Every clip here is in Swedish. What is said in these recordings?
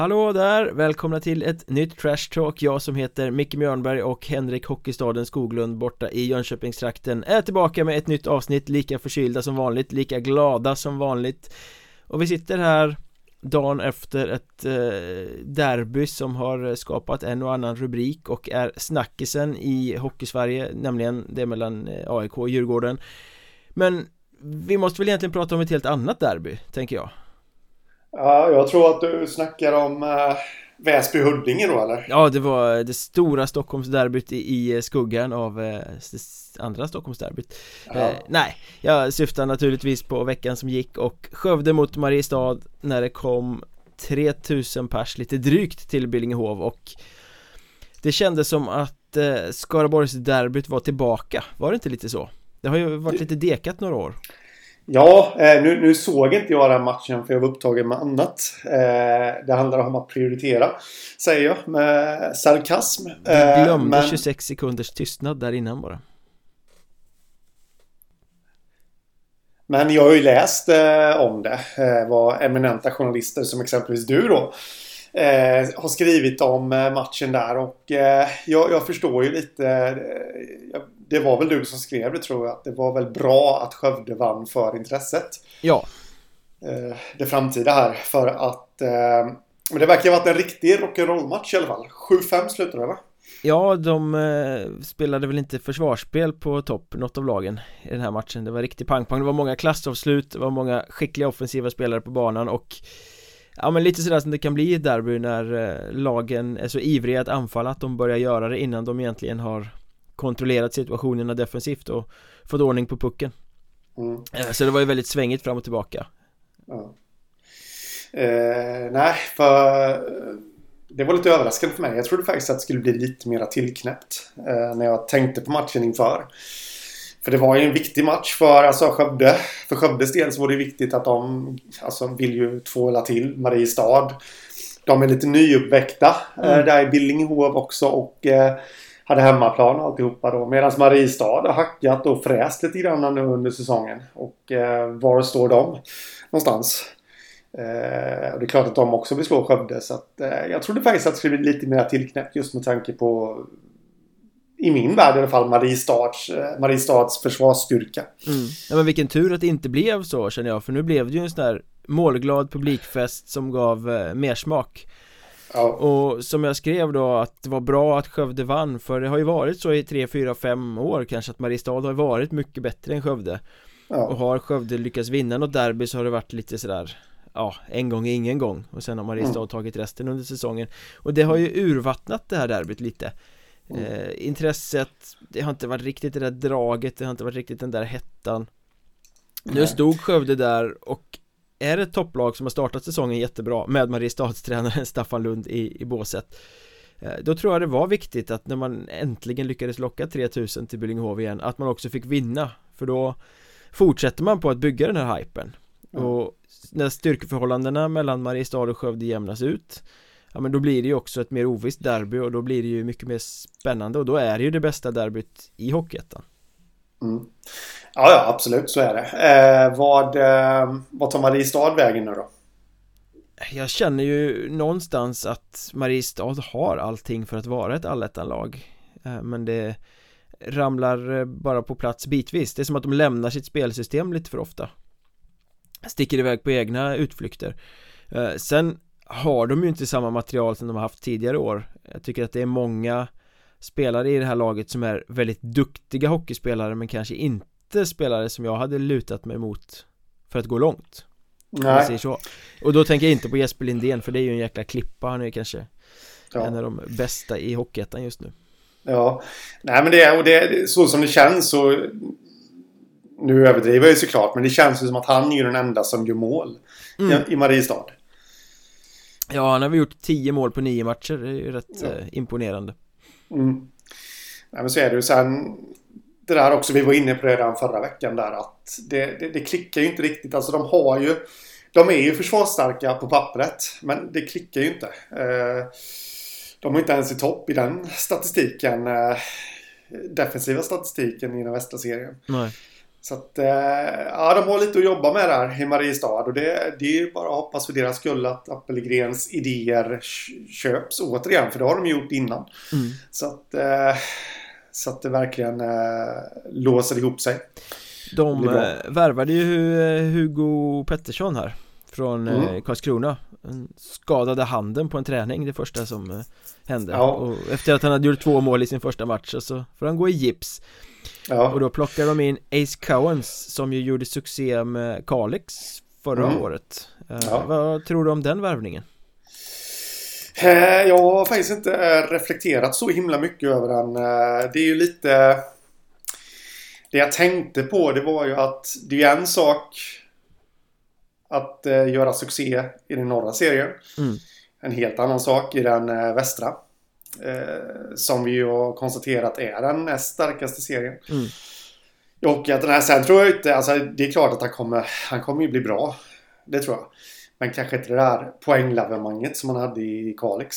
Hallå där! Välkomna till ett nytt Trash Talk. Jag som heter Micke Mjörnberg och Henrik Hockeystaden Skoglund borta i Jönköpingstrakten är tillbaka med ett nytt avsnitt Lika förkylda som vanligt, lika glada som vanligt. Och vi sitter här dagen efter ett eh, derby som har skapat en och annan rubrik och är snackisen i Hockeysverige Nämligen det mellan eh, AIK och Djurgården. Men vi måste väl egentligen prata om ett helt annat derby, tänker jag. Ja, jag tror att du snackar om äh, Väsby-Huddinge då eller? Ja, det var det stora Stockholmsderbyt i, i skuggan av eh, andra Stockholmsderbyt ja. eh, Nej, jag syftar naturligtvis på veckan som gick och Skövde mot Mariestad när det kom 3000 pers lite drygt till Billingehov och det kändes som att eh, Skaraborgsderbyt var tillbaka, var det inte lite så? Det har ju varit lite dekat några år Ja, eh, nu, nu, såg inte jag den matchen för jag var upptagen med annat. Eh, det handlar om att prioritera, säger jag med sarkasm. Du eh, glömde men... 26 sekunders tystnad där innan bara. Men jag har ju läst om det. vad eminenta journalister som exempelvis du då har skrivit om matchen där och jag, jag förstår ju lite. Jag det var väl du som skrev det tror jag. Det var väl bra att Skövde vann för intresset. Ja. Eh, det framtida här. För att... Eh, men det verkar ha varit en riktig rock'n'roll-match i alla fall. 7-5 slutade det va? Ja, de eh, spelade väl inte försvarsspel på topp, något av lagen i den här matchen Det var riktig pang-pang, det var många klassavslut, det var många skickliga offensiva spelare på banan och Ja men lite sådär som det kan bli i ett derby när eh, lagen är så ivriga att anfalla att de börjar göra det innan de egentligen har kontrollerat situationerna defensivt och fått ordning på pucken mm. Eh, så det var ju väldigt svängigt fram och tillbaka ja. eh, Nej, för det var lite överraskande för mig. Jag trodde faktiskt att det skulle bli lite mera tillknäppt eh, när jag tänkte på matchen inför. För det var ju en viktig match för alltså, Skövde. För Skövdes del så var det viktigt att de alltså, vill ju tvåla till Mariestad. De är lite nyuppväckta eh, mm. där i Billingehov också och eh, hade hemmaplan och alltihopa då. Medan Mariestad har hackat och fräst lite grann nu under säsongen. Och eh, var står de någonstans? Eh, det är klart att de också vill slå Skövde. Så att, eh, jag trodde faktiskt att det skulle bli lite mer tillknäppt just med tanke på i min värld i alla fall Mariestads, eh, Mariestads försvarsstyrka. Mm. Ja men vilken tur att det inte blev så känner jag för nu blev det ju en sån där målglad publikfest som gav eh, mersmak Ja. Och som jag skrev då att det var bra att Skövde vann för det har ju varit så i 3, 4, 5 år kanske att Mariestad har varit mycket bättre än Skövde ja. Och har Skövde lyckats vinna något derby så har det varit lite sådär Ja, en gång är ingen gång och sen har Mariestad mm. tagit resten under säsongen Och det har ju urvattnat det här derbyt lite mm. eh, Intresset, det har inte varit riktigt det där draget, det har inte varit riktigt den där hettan Nu stod Skövde där och är ett topplag som har startat säsongen jättebra med Mariestadstränaren Staffan Lund i, i båset eh, då tror jag det var viktigt att när man äntligen lyckades locka 3000 till Billingehov igen att man också fick vinna för då fortsätter man på att bygga den här hypen mm. och när styrkeförhållandena mellan Mariestad och Skövde jämnas ut ja men då blir det ju också ett mer ovisst derby och då blir det ju mycket mer spännande och då är det ju det bästa derbyt i Hockeyettan mm. Ja, ja absolut så är det. Eh, vad, eh, vad tar Mariestad vägen nu då? Jag känner ju någonstans att Mariestad har allting för att vara ett allettanlag eh, Men det ramlar eh, bara på plats bitvis Det är som att de lämnar sitt spelsystem lite för ofta Sticker iväg på egna utflykter eh, Sen har de ju inte samma material som de har haft tidigare år. Jag tycker att det är många spelare i det här laget som är väldigt duktiga hockeyspelare men kanske inte spelare som jag hade lutat mig mot för att gå långt. Nej. säger så. Och då tänker jag inte på Jesper Lindén för det är ju en jäkla klippa, han är ju kanske ja. en av de bästa i Hockeyettan just nu. Ja, nej men det är, och det så som det känns så Nu överdriver jag ju såklart men det känns ju som att han är ju den enda som gör mål mm. i, i Mariestad Ja, han har väl gjort tio mål på nio matcher, det är ju rätt ja. eh, imponerande mm. Nej men så är det ju sen det där också, vi var inne på det redan förra veckan där att det, det, det klickar ju inte riktigt. Alltså de har ju de är ju försvarsstarka på pappret men det klickar ju inte. Eh, de är inte ens i topp i den statistiken. Eh, defensiva statistiken i den västra serien. Nej. Så att, eh, ja, de har lite att jobba med där i Mariestad och det, det är ju bara att hoppas för deras skull att Appelgrens idéer köps återigen, för det har de gjort innan. Mm. Så, att, eh, så att det verkligen eh, låser ihop sig. De värvade ju Hugo Pettersson här från mm. Karlskrona skadade handen på en träning det första som hände ja. och efter att han hade gjort två mål i sin första match så får han gå i gips Ja. Och då plockar de in Ace Cowens som ju gjorde succé med Kalix förra mm. året eh, ja. Vad tror du om den värvningen? Eh, jag har faktiskt inte reflekterat så himla mycket över den. Eh, det är ju lite... Det jag tänkte på det var ju att det är en sak att göra succé i den norra serien. Mm. En helt annan sak i den västra. Eh, som vi ju har konstaterat är den näst starkaste serien. Mm. Och att den här, sen tror jag inte, alltså det är klart att han kommer, han kommer ju bli bra. Det tror jag. Men kanske inte det där poänglavemanget som han hade i Kalix.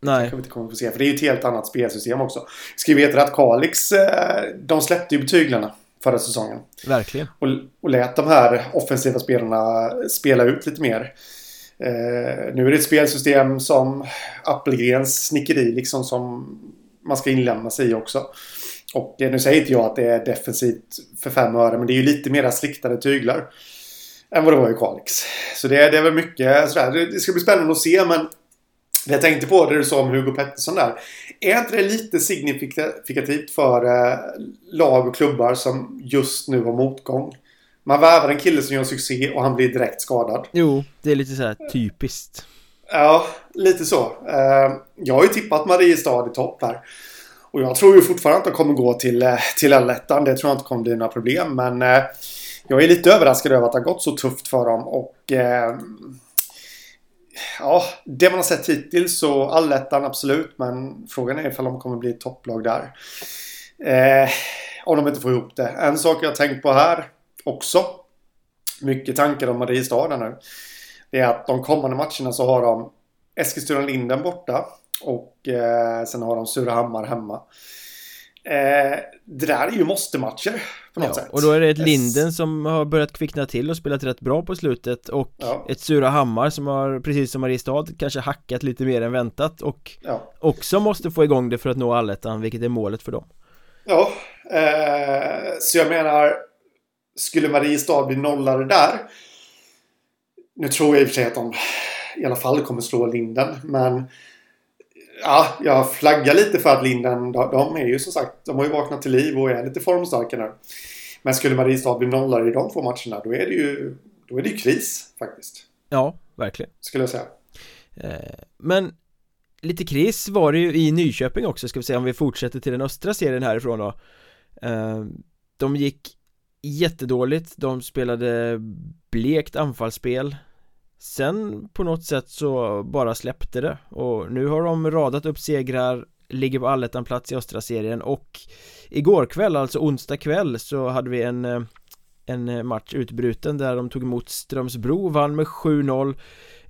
Nej. Kanske vi inte kommer få se. För det är ju ett helt annat spelsystem också. Ska vi veta att Kalix, eh, de släppte ju betyglarna förra säsongen. Verkligen. Och, och lät de här offensiva spelarna spela ut lite mer. Eh, nu är det ett spelsystem som Appelgrens snickeri liksom som man ska inlämna sig i också. Och eh, nu säger inte jag att det är defensivt för fem öre men det är ju lite mera sliktade tyglar. Än vad det var i Kalix. Så det, det är väl mycket sådär. Det, det ska bli spännande att se men det jag tänkte på det du sa om Hugo Pettersson där. Är inte det lite signifikativt för eh, lag och klubbar som just nu har motgång? Man värvar en kille som gör succé och han blir direkt skadad. Jo, det är lite så här typiskt. Ja, lite så. Eh, jag har ju tippat Mariestad i topp här. Och jag tror ju fortfarande att de kommer gå till, eh, till allettan. Det tror jag inte kommer bli några problem. Men eh, jag är lite överraskad över att det har gått så tufft för dem. Och ja, det man har sett hittills så allettan absolut. Men frågan är ifall de kommer bli ett topplag där. om de inte får ihop det. En sak jag har tänkt på här också mycket tankar om Mariestad nu. Det är att de kommande matcherna så har de Eskilstuna-Linden borta och eh, sen har de Surahammar hemma. Eh, det där är ju måste-matcher på något ja, sätt. Och då är det ett Linden som har börjat kvickna till och spelat rätt bra på slutet och ja. ett Surahammar som har, precis som Mariestad, kanske hackat lite mer än väntat och ja. också måste få igång det för att nå allettan, vilket är målet för dem. Ja, eh, så jag menar skulle Mariestad bli nollade där. Nu tror jag i och för sig att de i alla fall kommer slå Linden. Men ja, jag flaggar lite för att Linden, de är ju som sagt, de har ju vaknat till liv och är lite formstarka nu. Men skulle Mariestad bli nollade i de två matcherna då är det ju, då är det ju kris faktiskt. Ja, verkligen. Skulle jag säga. Eh, men lite kris var det ju i Nyköping också, ska vi säga om vi fortsätter till den östra serien härifrån då. Eh, de gick jättedåligt, de spelade blekt anfallsspel. Sen på något sätt så bara släppte det. Och nu har de radat upp segrar Ligger på allettan-plats i östra serien. Och Igår kväll, alltså onsdag kväll så hade vi en eh, En eh, match utbruten där de tog emot Strömsbro, vann med 7-0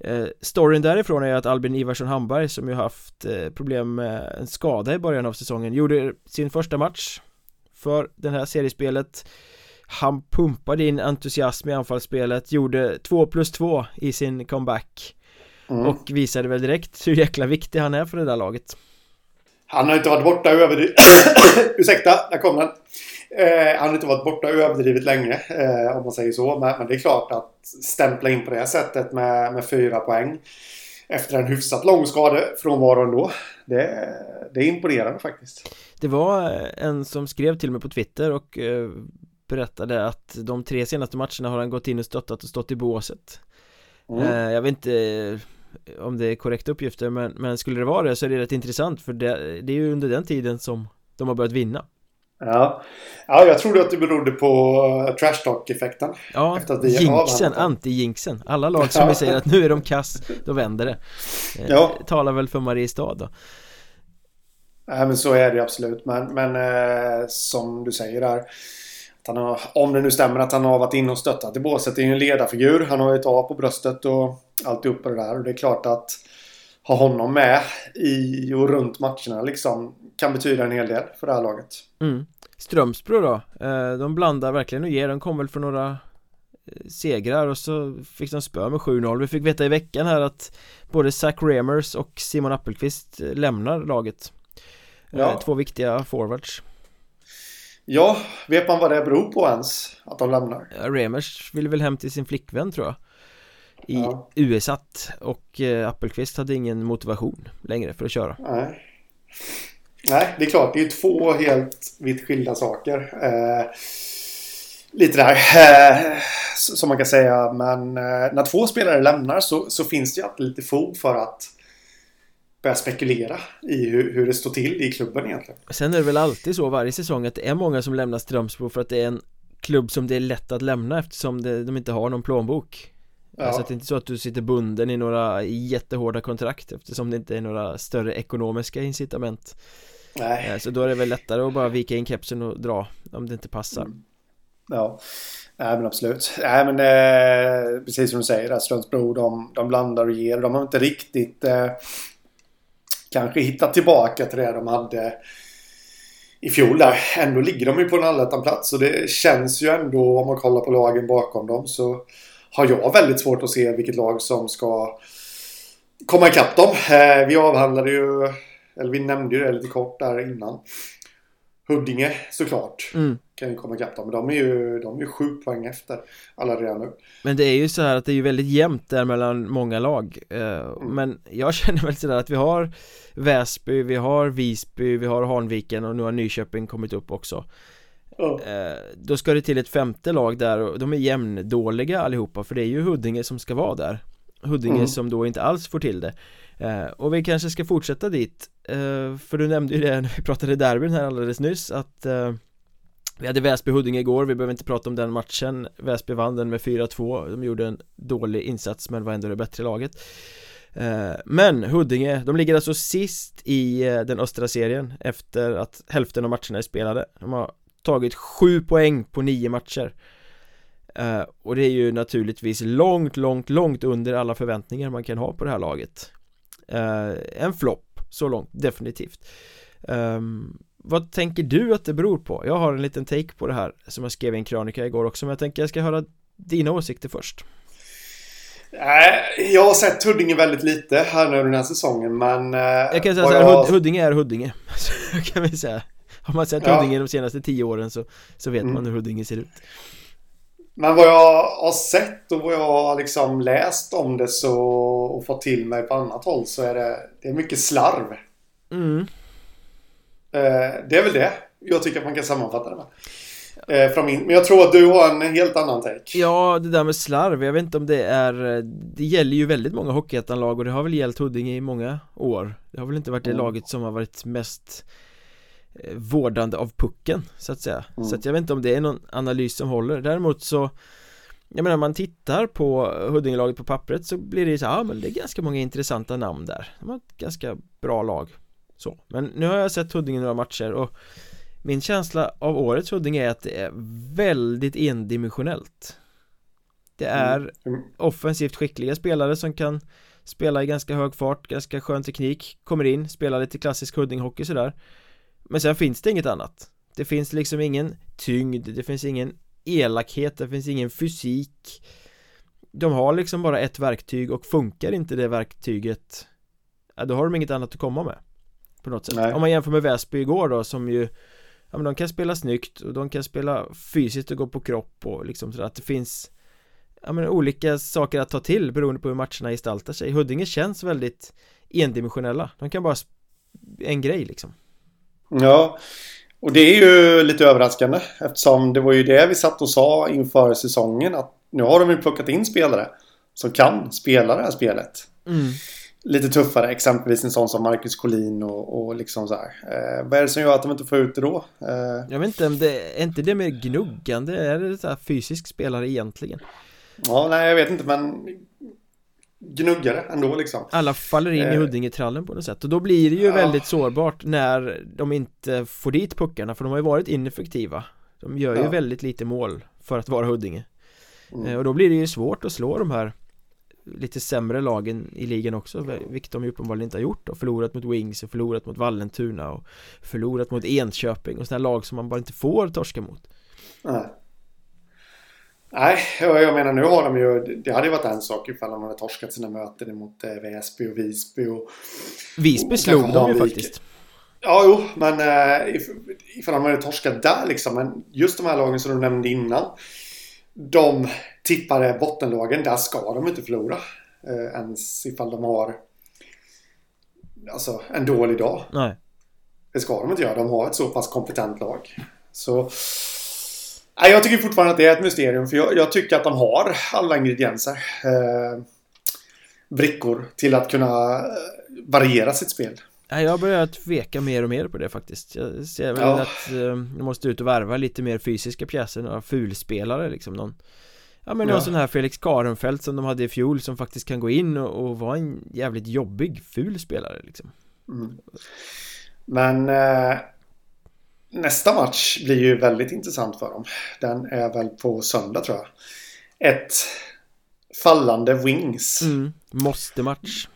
eh, Storyn därifrån är att Albin Ivarsson Hamberg som ju haft eh, problem med en skada i början av säsongen gjorde sin första match För det här seriespelet han pumpade in entusiasm i anfallsspelet, gjorde 2 plus 2 i sin comeback mm. Och visade väl direkt hur jäkla viktig han är för det där laget Han har inte varit borta överdrivet Ursäkta, där kom den eh, Han har inte varit borta överdrivet länge eh, Om man säger så men, men, det är klart att stämpla in på det här sättet med, med fyra poäng efter en hyfsat lång skadefrånvaro ändå. Det, det är imponerande faktiskt. Det var en som skrev till mig på Twitter och eh, berättade att de tre senaste matcherna har han gått in och stöttat och stått i båset. Mm. eh, Jag vet inte eh, om det är korrekta uppgifter men, men skulle det vara det så är det rätt intressant för det, det är ju under den tiden som de har börjat vinna. Ja, ja jag trodde att det berodde på uh, trash talk-effekten. Ja, jinxen, anti-jinxen. Alla lag som vi säger att nu är de kass, då vänder det. Eh, ja. Talar väl för Mariestad då. Nej men så är det absolut. Men, men eh, som du säger där han har, om det nu stämmer att han har varit inne och stöttat i båset. Det är ju en ledarfigur. Han har ju ett A på bröstet och alltihopa det där. Och det är klart att ha honom med i och runt matcherna liksom kan betyda en hel del för det här laget. Mm. Strömsbro då? Eh, de blandar verkligen och ger, de kom väl för några eh, segrar och så fick de spö med 7-0 Vi fick veta i veckan här att både Zach Remers och Simon Appelqvist eh, lämnar laget ja. Två viktiga forwards Ja, vet man vad det beror på ens? Att de lämnar? Ja, Remers ville väl hem till sin flickvän tror jag I ja. USA och eh, Appelqvist hade ingen motivation längre för att köra Nej Nej, det är klart. Det är två helt vitt skilda saker. Eh, lite där. Eh, som man kan säga. Men eh, när två spelare lämnar så, så, finns det ju alltid lite fog för att börja spekulera i hur, hur, det står till i klubben egentligen. Sen är det väl alltid så varje säsong att det är många som lämnar Strömsbro för att det är en klubb som det är lätt att lämna eftersom det, de inte har någon plånbok. Ja. Alltså det är inte så att du sitter bunden i några jättehårda kontrakt eftersom det inte är några större ekonomiska incitament Nej. Eh, så då är det väl lättare att bara vika in kepsen och dra om det inte passar. Mm. Ja, nej men absolut. Nej men eh, precis som du säger, Strömsbro de, de blandar och ger. De har inte riktigt eh, kanske hittat tillbaka till det de hade i fjol där. Ändå ligger de ju på en allettan-plats och det känns ju ändå om man kollar på lagen bakom dem så har jag väldigt svårt att se vilket lag som ska komma ikapp dem. Eh, vi avhandlade ju eller vi nämnde ju det lite kort där innan. Huddinge såklart mm. kan ju komma ikapp dem. Men de är ju, de är ju sju poäng efter alla redan nu. Men det är ju så här att det är ju väldigt jämnt där mellan många lag. Eh, mm. Men jag känner väl sådär att vi har Väsby, vi har Visby, vi har Hanviken och nu har Nyköping kommit upp också. Mm. Då ska det till ett femte lag där och de är jämndåliga allihopa för det är ju Huddinge som ska vara där Huddinge mm. som då inte alls får till det. Eh, och vi kanske ska fortsätta dit. Eh, För du nämnde ju det när vi pratade derbyn här alldeles nyss att eh, Vi hade Väsby-Huddinge igår, vi behöver inte prata om den matchen. Väsby vann den med 4-2 De gjorde en dålig insats men var ändå det bättre laget. Men Huddinge, de ligger alltså sist i den östra serien efter att hälften av matcherna är spelade. De har tagit sju poäng på nio matcher och det är ju naturligtvis långt, långt, långt under alla förväntningar man kan ha på det här laget Eh, en flopp, så långt, definitivt um, Vad tänker du att det beror på? Jag har en liten take på det här som jag skrev i en krönika igår också men jag tänker jag ska höra dina åsikter först jag har sett Huddinge väldigt lite här nu den här säsongen men eh, Jag kan säga så här, jag... Huddinge är Huddinge kan vi säga Har man sett ja. Huddinge de senaste tio åren så, så vet mm. man hur Huddinge ser ut men vad jag har sett och vad jag har liksom läst om det så och fått till mig på annat håll så är det, det är mycket slarv. Mm. Eh, det är väl det jag tycker att man kan sammanfatta det med. Eh, från min, men jag tror att du har en helt annan take. Ja, det där med slarv, jag vet inte om det är Det gäller ju väldigt många hockeyettanlag och det har väl gällt Huddinge i många år Det har väl inte varit det mm. laget som har varit mest Eh, vårdande av pucken så att säga. Mm. Så att jag vet inte om det är någon analys som håller. Däremot så Jag menar man tittar på Huddingelaget på pappret så blir det så ja men det är ganska många intressanta namn där. De har ett ganska bra lag. Så, men nu har jag sett Huddinge några matcher och Min känsla av årets Huddinge är att det är väldigt endimensionellt. Det mm. är mm. offensivt skickliga spelare som kan Spela i ganska hög fart, ganska skön teknik Kommer in, spelar lite klassisk Huddinghockey sådär men sen finns det inget annat. Det finns liksom ingen tyngd, det finns ingen elakhet, det finns ingen fysik. De har liksom bara ett verktyg och funkar inte det verktyget Ja då har de inget annat att komma med På något sätt. Nej. Om man jämför med Väsby igår då som ju Ja men de kan spela snyggt och de kan spela fysiskt och gå på kropp och liksom sådär. Att det finns Ja men olika saker att ta till beroende på hur matcherna gestaltar sig. Huddinge känns väldigt endimensionella. De kan bara en grej liksom Ja, och det är ju lite överraskande eftersom det var ju det vi satt och sa inför säsongen att nu har de ju plockat in spelare som kan spela det här spelet. Mm. Lite tuffare, exempelvis en sån som Marcus Collin och, och liksom så här. Eh, vad är det som gör att de inte får ut det då? Eh... Jag vet inte, om det, är inte det mer gnuggande? Är det så här fysisk spelare egentligen? Ja, nej jag vet inte men gnuggare ändå liksom Alla faller in i eh. Huddingetrallen på något sätt och då blir det ju ja. väldigt sårbart när de inte får dit puckarna för de har ju varit ineffektiva De gör ju ja. väldigt lite mål för att vara Huddinge mm. Eh, och då blir det ju svårt att slå de här lite sämre lagen i ligan också Vilket de ju uppenbarligen inte har gjort och förlorat mot Wings och förlorat mot Vallentuna och Förlorat mot Enköping och sådana lag som man bara inte får torska mot Nej Nej, jag menar nu har de ju... Det hade ju varit en sak ifall de hade torskat sina möten mot eh, Väsby och Visby och... Visby slog de ju faktiskt Ja, jo, men eh, ifall de hade torskat där liksom. Men just de här lagen som du nämnde innan. De tippade bottenlagen, där ska de inte förlora. Eh, ens ifall de har alltså, en dålig dag. Nej. Det ska de inte göra. De har ett så pass kompetent lag. Så... Nej, jag tycker fortfarande att det är ett mysterium. För jag, jag tycker att de har alla ingredienser. Eh, brickor till att kunna eh, variera sitt spel. Nej, jag börjar tveka mer och mer på det faktiskt Jag ser väl ja. att eh, jag måste ut och värva lite mer fysiska pjäser, några fulspelare liksom någon Ja men ja. någon sån här Felix Karenfeldt som de hade i fjol som faktiskt kan gå in och, och vara en jävligt jobbig ful spelare liksom mm. Men eh, Nästa match blir ju väldigt intressant för dem Den är väl på söndag tror jag Ett Fallande Wings mm. Måste match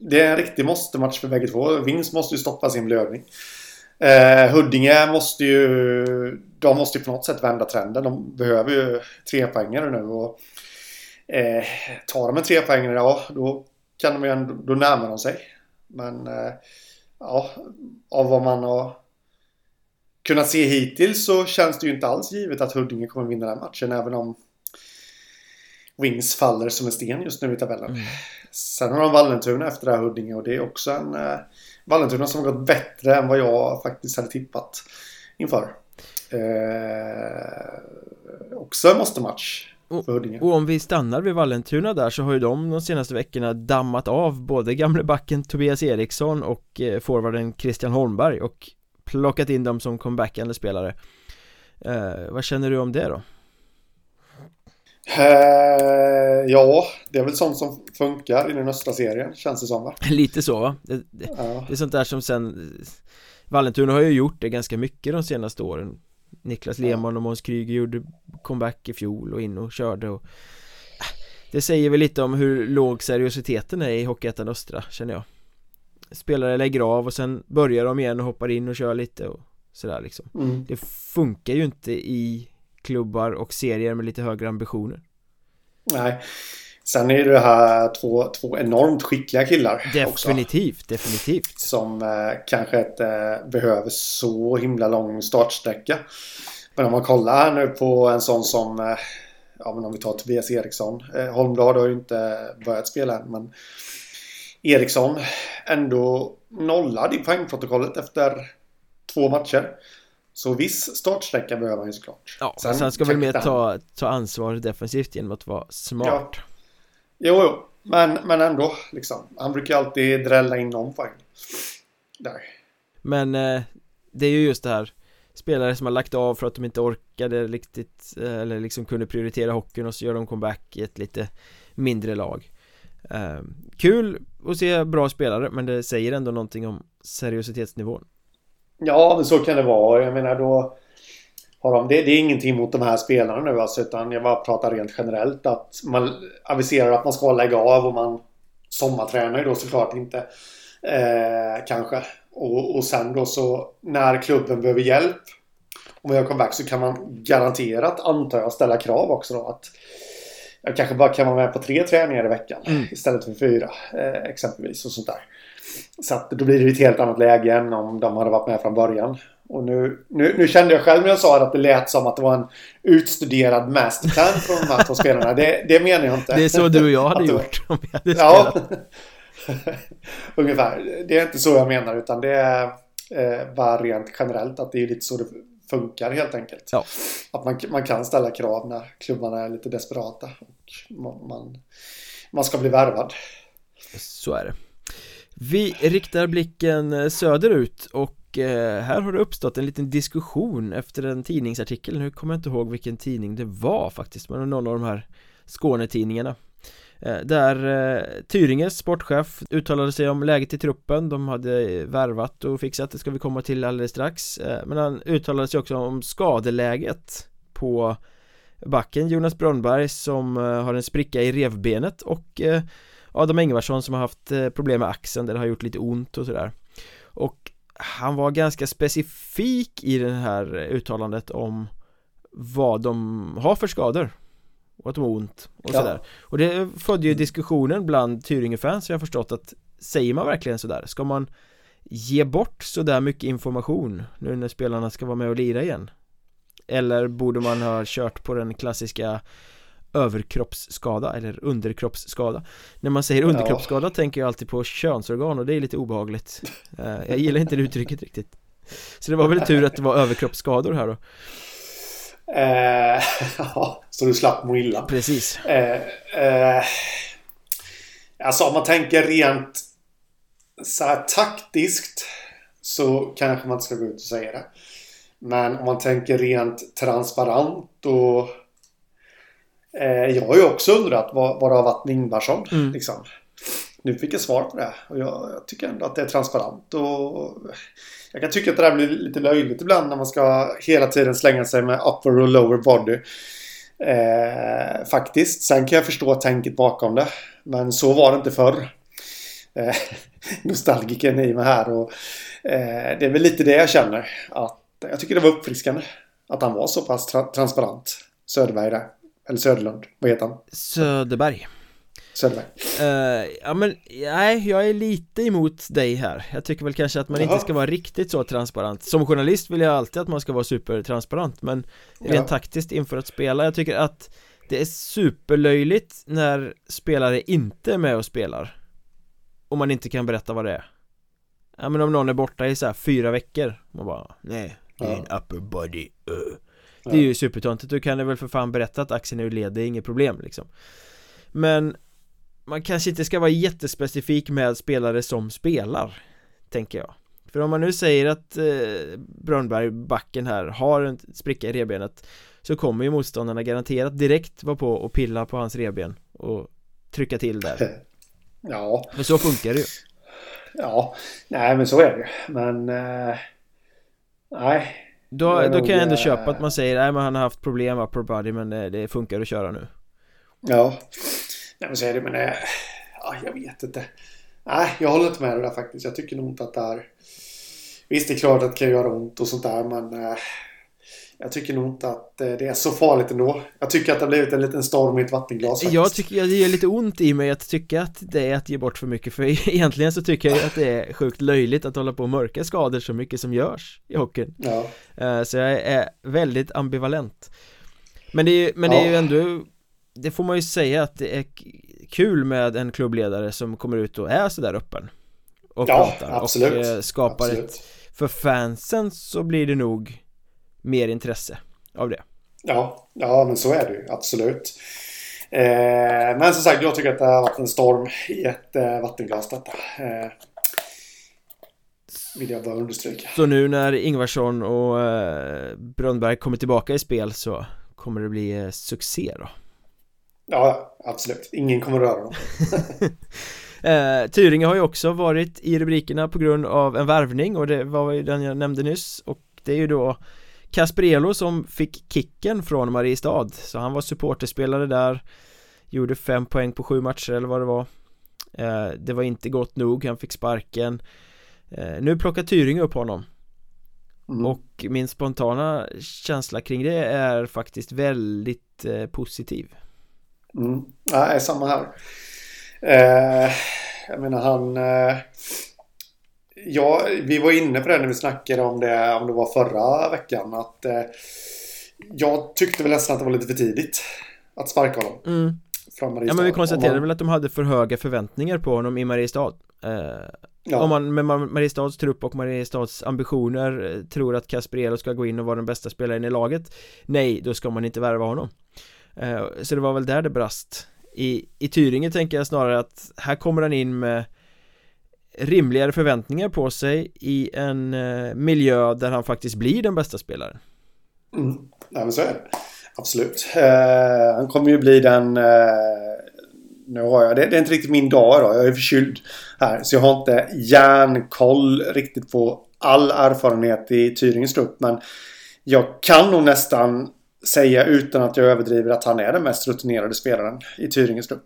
det är en riktig måste-match för bägge två. Vins måste ju stoppa sin blödning. Eh, Huddinge måste ju... De måste ju på något sätt vända trenden. De behöver ju tre poängare nu. Och, eh, tar de en trepoängare, ja då kan de ju ändå, då närmar de sig. Men eh, ja, av vad man har kunnat se hittills så känns det ju inte alls givet att Huddinge kommer vinna den här matchen. Även om Wings faller som en sten just nu i tabellen. Mm. Sen har de Vallentuna efter det här Huddinge och det är också en eh, Vallentuna som har gått bättre än vad jag faktiskt hade tippat inför. Eh, också en måste-match Huddinge. Och om vi stannar vid Vallentuna där så har ju de de senaste veckorna dammat av både gamle backen Tobias Eriksson och eh, forwarden Christian Holmberg och plockat in dem som comebackande spelare. Eh, vad känner du om det då? Eh, ja, det är väl sånt som funkar i den östra serien, känns det som va? Lite så va? Det, det, ja. det är sånt där som sen Vallentuna har ju gjort det ganska mycket de senaste åren Niklas Lehmann och Måns Kryger gjorde comeback i fjol och in och körde och Det säger väl lite om hur låg seriositeten är i Hockeyettan Östra, känner jag Spelare lägger av och sen börjar de igen och hoppar in och kör lite och sådär liksom mm. Det funkar ju inte i klubbar och serier med lite högre ambitioner. Nej. Sen är det här två, två enormt skickliga killar Definitivt, också, definitivt Som eh, kanske inte eh, behöver så himla lång startsträcka Men om man kollar här nu på en sån som eh, Ja men om vi tar Tobias Eriksson eh, Holmblad har ju inte börjat spela än men Eriksson ändå nollad i poängprotokollet efter två matcher. Så viss startsträcka behöver han ju såklart. Ja, sen, sen ska väl mer ta, ta ansvar defensivt genom att vara smart. Ja. Jo, jo, men, men ändå liksom. Han brukar alltid drälla in någon poäng. Där. Men eh, det är ju just det här. Spelare som har lagt av för att de inte orkade riktigt eh, Eller liksom kunde prioritera hockeyn och så gör de comeback i ett lite mindre lag. Eh, Kul att se bra spelare men det säger ändå någonting om seriositetsnivån Ja, men så kan det vara. Jag menar då har de, det, det är ingenting mot de här spelarna nu alltså, utan jag bara pratar rent generellt att man aviserar att man ska lägga av och man sommartränar ju då såklart inte. Eh, kanske. Och, och sen då så när klubben behöver hjälp om jag kommer back så kan man garanterat antar jag ställa krav också då att jag kanske bara kan vara med på tre träningar i veckan mm. istället för fyra eh, exempelvis och sånt där. Så att då blir det ett helt annat läge än om de hade varit med från början. Och nu, nu, nu kände jag själv när jag sa att det lät som att det var en utstuderad masterplan från de här två spelarna. Det, det menar jag inte. Det är så du och jag hade gjort om vi hade spelat. Ja. Ungefär. Det är inte så jag menar utan det är eh, bara rent generellt att det är lite så det funkar helt enkelt. Ja. Att man, man kan ställa krav när klubbarna är lite desperata. Och man, man, ska bli värvad. Så är det. Vi riktar blicken eh, söderut och eh, här har det uppstått en liten diskussion efter en tidningsartikel Nu kommer jag inte ihåg vilken tidning det var faktiskt Men någon av de här Skånetidningarna Eh, där eh, Tyringes sportchef uttalade sig om läget i truppen. De hade värvat och fixat, det ska vi komma till alldeles strax. Eh, men han uttalade sig också om skadeläget på backen. Jonas Brönnberg som har en spricka i revbenet och Adam Engvarsson som har haft problem med axeln där det har gjort lite ont och sådär. Och han var ganska specifik i det här uttalandet om vad de har för skador och att de har ont och ja. sådär. Och det födde ju diskussionen bland Tyringe-fans jag har förstått att säger man verkligen sådär? Ska man ge bort sådär mycket information nu när spelarna ska vara med och lira igen? Eller borde man ha kört på den klassiska överkroppsskada eller underkroppsskada? När man säger underkroppsskada ja. tänker jag alltid på könsorgan och det är lite obehagligt. Eh, Jag gillar inte det uttrycket riktigt. Så det var väl tur att det var överkroppsskador här då eh, så du slapp må illa Precis eh, eh, Alltså om man tänker rent så här taktiskt så kanske man inte ska gå ut och säga det Men om man tänker rent transparent och Eh, jag har ju också undrat vad, vad det har varit med Ingvarsson. Mm. Liksom. Nu fick jag svar på det. Och jag, jag, tycker ändå att det är transparent. Och jag kan tycka att det där blir lite löjligt ibland när man ska hela tiden slänga sig med upper och lower body. Eh, faktiskt. Sen kan jag förstå tänket bakom det. Men så var det inte förr. Eh, nostalgiken i mig här. Och, eh, det är väl lite det jag känner. Att jag tycker det var uppfriskande. Att han var så pass tra transparent. Söderberg där. Eller Söderlund, vad heter han? Söderberg Söderberg. Uh, Ja men, nej jag är lite emot dig här. Jag tycker väl kanske att man Jaha. inte ska vara riktigt så transparent. Som journalist vill jag alltid att man ska vara supertransparent Men rent ja. taktiskt inför att spela Jag tycker att det är superlöjligt när spelare inte är med och spelar. Och man inte kan berätta vad det är. Ja men om någon är borta i så här fyra veckor Man bara, nej, det är en upper body uh. Det är ju supertöntigt, du kan väl för fan berätta att aktien är ur led, det är inget problem liksom. Men man kanske inte ska vara jättespecifik med spelare som spelar Tänker jag. För om man nu säger att eh, Brönnberg, backen här, har en spricka i revbenet Så kommer ju motståndarna garanterat direkt vara på och pilla på hans revben och trycka till där. Ja. Men så funkar det ju. Ja, nej men så är det Men eh, Nej. Då, då kan jag ändå köpa att man säger nej men han har haft problem upper body men det, det funkar att köra nu. Ja Nej men så är det men äh, ja, jag vet inte Nej jag håller inte med det där faktiskt Jag tycker nog inte att det är Visst det är klart att det kan göra ont och sånt där men äh, jag tycker nog inte att eh, det är så farligt ändå. Jag tycker att det har blivit en liten storm i ett vattenglas faktiskt. Jag tycker, det gör lite ont i mig att tycka att det är att ge bort för mycket för egentligen så tycker jag att det är sjukt löjligt att hålla på och mörka skador så mycket som görs i hockeyn. Ja. Eh, så jag är väldigt ambivalent. Men det är, men det är ju ändå, det får man ju säga att det är kul med en klubbledare som kommer ut och är sådär öppen. Och ja, pratar absolut. och eh, skapar absolut. ett, för fansen så blir det nog mer intresse av det. Ja, ja men så är det ju absolut. Eh, men som sagt, jag tycker att det har varit en storm i ett eh, vattenglas detta. Eh, vill jag bara understryka. Så nu när Ingvarsson och eh, Brönnberg kommer tillbaka i spel så kommer det bli eh, succé då? Ja, absolut. Ingen kommer röra dem. eh, Tyringe har ju också varit i rubrikerna på grund av en värvning och det var ju den jag nämnde nyss och det är ju då Kasperelo som fick kicken från Mariestad så han var supporterspelare där Gjorde fem poäng på sju matcher eller vad det var eh, Det var inte gott nog, han fick sparken eh, Nu plockar Tyring upp honom mm. Och min spontana känsla kring det är faktiskt väldigt eh, positiv mm. Nej, samma här eh, Jag menar han eh, Ja, vi var inne på det när vi snackade om det, om det var förra veckan. Att eh, jag tyckte väl nästan att det var lite för tidigt att sparka honom. Mm. Från Mariestad. Ja, men vi konstaterade man... väl att de hade för höga förväntningar på honom i Mariestad. Eh, ja. Om man med Mariestads trupp och Mariestads ambitioner eh, tror att Kasper ska gå in och vara den bästa spelaren i laget. Nej, då ska man inte värva honom. Eh, så det var väl där det brast. I, I Tyringe tänker jag snarare att här kommer han in med rimligare förväntningar på sig i en eh, miljö där han faktiskt blir den bästa spelaren. Mm. Ja, men så är det. Absolut. Eh, han kommer ju bli den... Eh, nu har jag... Det, det, är inte riktigt min dag idag. Jag är förkyld här. Så jag har inte järnkoll riktigt på all erfarenhet i Tyringens trupp. Men jag kan nog nästan säga utan att jag överdriver att han är den mest rutinerade spelaren i Tyringes trupp.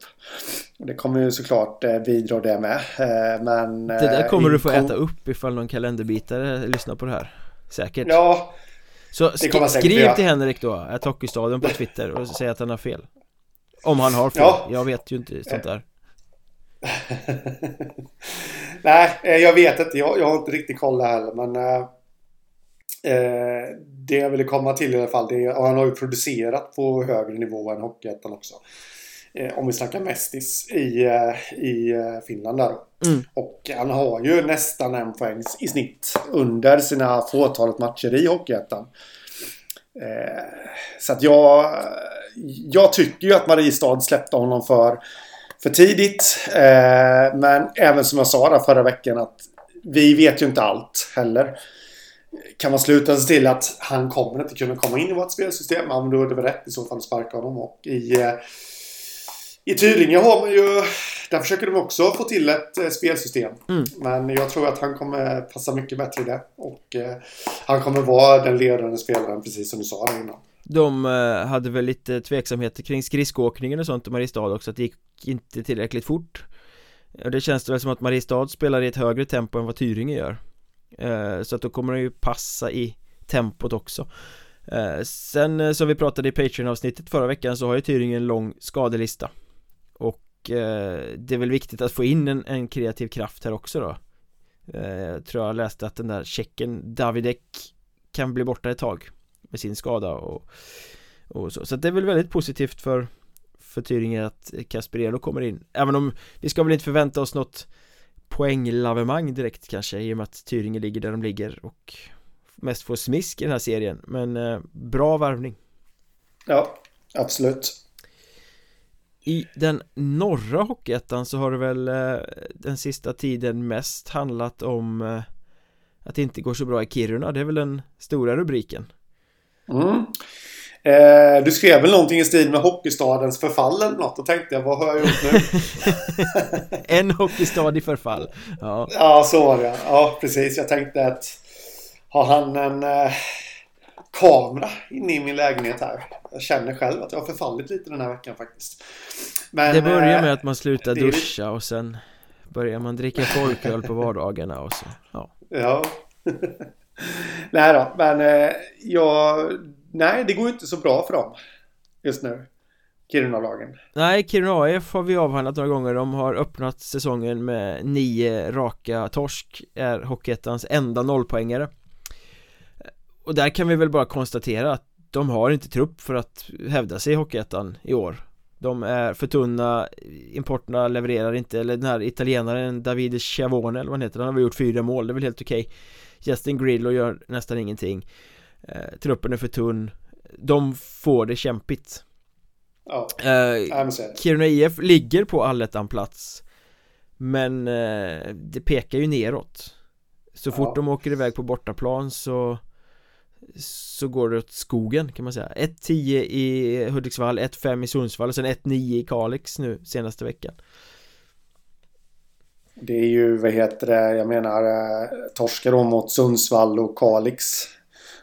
Det kommer ju såklart eh, bidra det med. Eh, men... Det där kommer du få äta upp ifall någon kalenderbitare lyssnar på det här. Säkert. Ja. Så sk skriv till Henrik då, att Hockeystaden på Twitter och säg att han har fel. Om han har fel. Ja. Jag vet ju inte sånt där. Nej, jag vet inte. Jag, jag har inte riktigt koll heller, men... Äh, det jag ville komma till i alla fall, det är, och han har ju producerat på högre nivå än Hockeyettan också. Eh, om vi snackar Mestis i, eh, i eh, Finland där. Mm. Och han har ju nästan en poäng i snitt under sina fåtalet matcher i Hockeyettan. Eh, så att jag, jag tycker ju att Mariestad släppte honom för, för tidigt. Eh, men även som jag sa där förra veckan att vi vet ju inte allt heller kan man sluta sig till att han kommer inte kunna komma in i vårt spelsystem, ja, men då är det väl rätt i så fall att sparka honom. Och i, eh, i Tyringe har man ju... Där försöker de också få till ett eh, spelsystem. Mm. Men jag tror att han kommer passa mycket bättre i det. Och eh, han kommer vara den ledande spelaren, precis som du sa innan. De hade väl lite tveksamheter kring skridskoåkningen och sånt i Mariestad också, att det gick inte tillräckligt fort. Och det känns väl som att Mariestad spelar i ett högre tempo än vad Tyringe gör. Eh, så att då kommer den ju passa i tempot också. Eh, sen eh, som vi pratade i Patreon-avsnittet förra veckan så har ju Tyringen en lång skadelista. Och det är väl viktigt att få in en, en kreativ kraft här också då. Jag tror jag läste att den där checken Davidek kan bli borta ett tag med sin skada och, och så, så det är väl väldigt positivt för för Tyringen att Kasper kommer in. Även om vi ska väl inte förvänta oss något poänglavemang direkt kanske i och med att Tyringe ligger där de ligger och mest får smisk i den här serien. Men eh, bra varvning Ja, absolut. I den norra Hockeyettan så har det väl eh, den sista tiden mest handlat om eh, att det inte går så bra i Kiruna, det är väl den stora rubriken. Mm Eh, du skrev väl någonting i stil med Hockeystadens förfall eller något. Då tänkte jag, vad har jag gjort nu? en hockeystad i förfall. Ja. ja, så var det. Ja, precis. Jag tänkte att har han en eh, kamera inne i min lägenhet här? Jag känner själv att jag har förfallit lite den här veckan faktiskt. Men, det börjar med eh, att man slutar duscha och sen börjar man dricka folköl på vardagarna och så. Ja. ja. Nej då, men eh, jag Nej, det går inte så bra för dem just nu. Kiruna-lagen. Nej, Kiruna AF har vi avhandlat några gånger. De har öppnat säsongen med nio raka torsk. Är Hockeyettans enda nollpoängare. Och där kan vi väl bara konstatera att de har inte trupp för att hävda sig i Hockeyettan i år. De är för tunna, importerna levererar inte, eller den här italienaren Davide Schiavone eller vad han heter, han har väl gjort fyra mål, det är väl helt okej. Okay. Justin Grillo gör nästan ingenting. Eh, truppen är för tunn. De får det kämpigt. Ja, eh, Kiruna IF ligger på allettan-plats Men eh, det pekar ju neråt. Så fort ja. de åker iväg på bortaplan så Så går det åt skogen kan man säga. 1-10 i Hudiksvall, 1-5 i Sundsvall och sen 1-9 i Kalix nu senaste veckan. Det är ju, vad heter det, jag menar eh, Torskar de mot Sundsvall och Kalix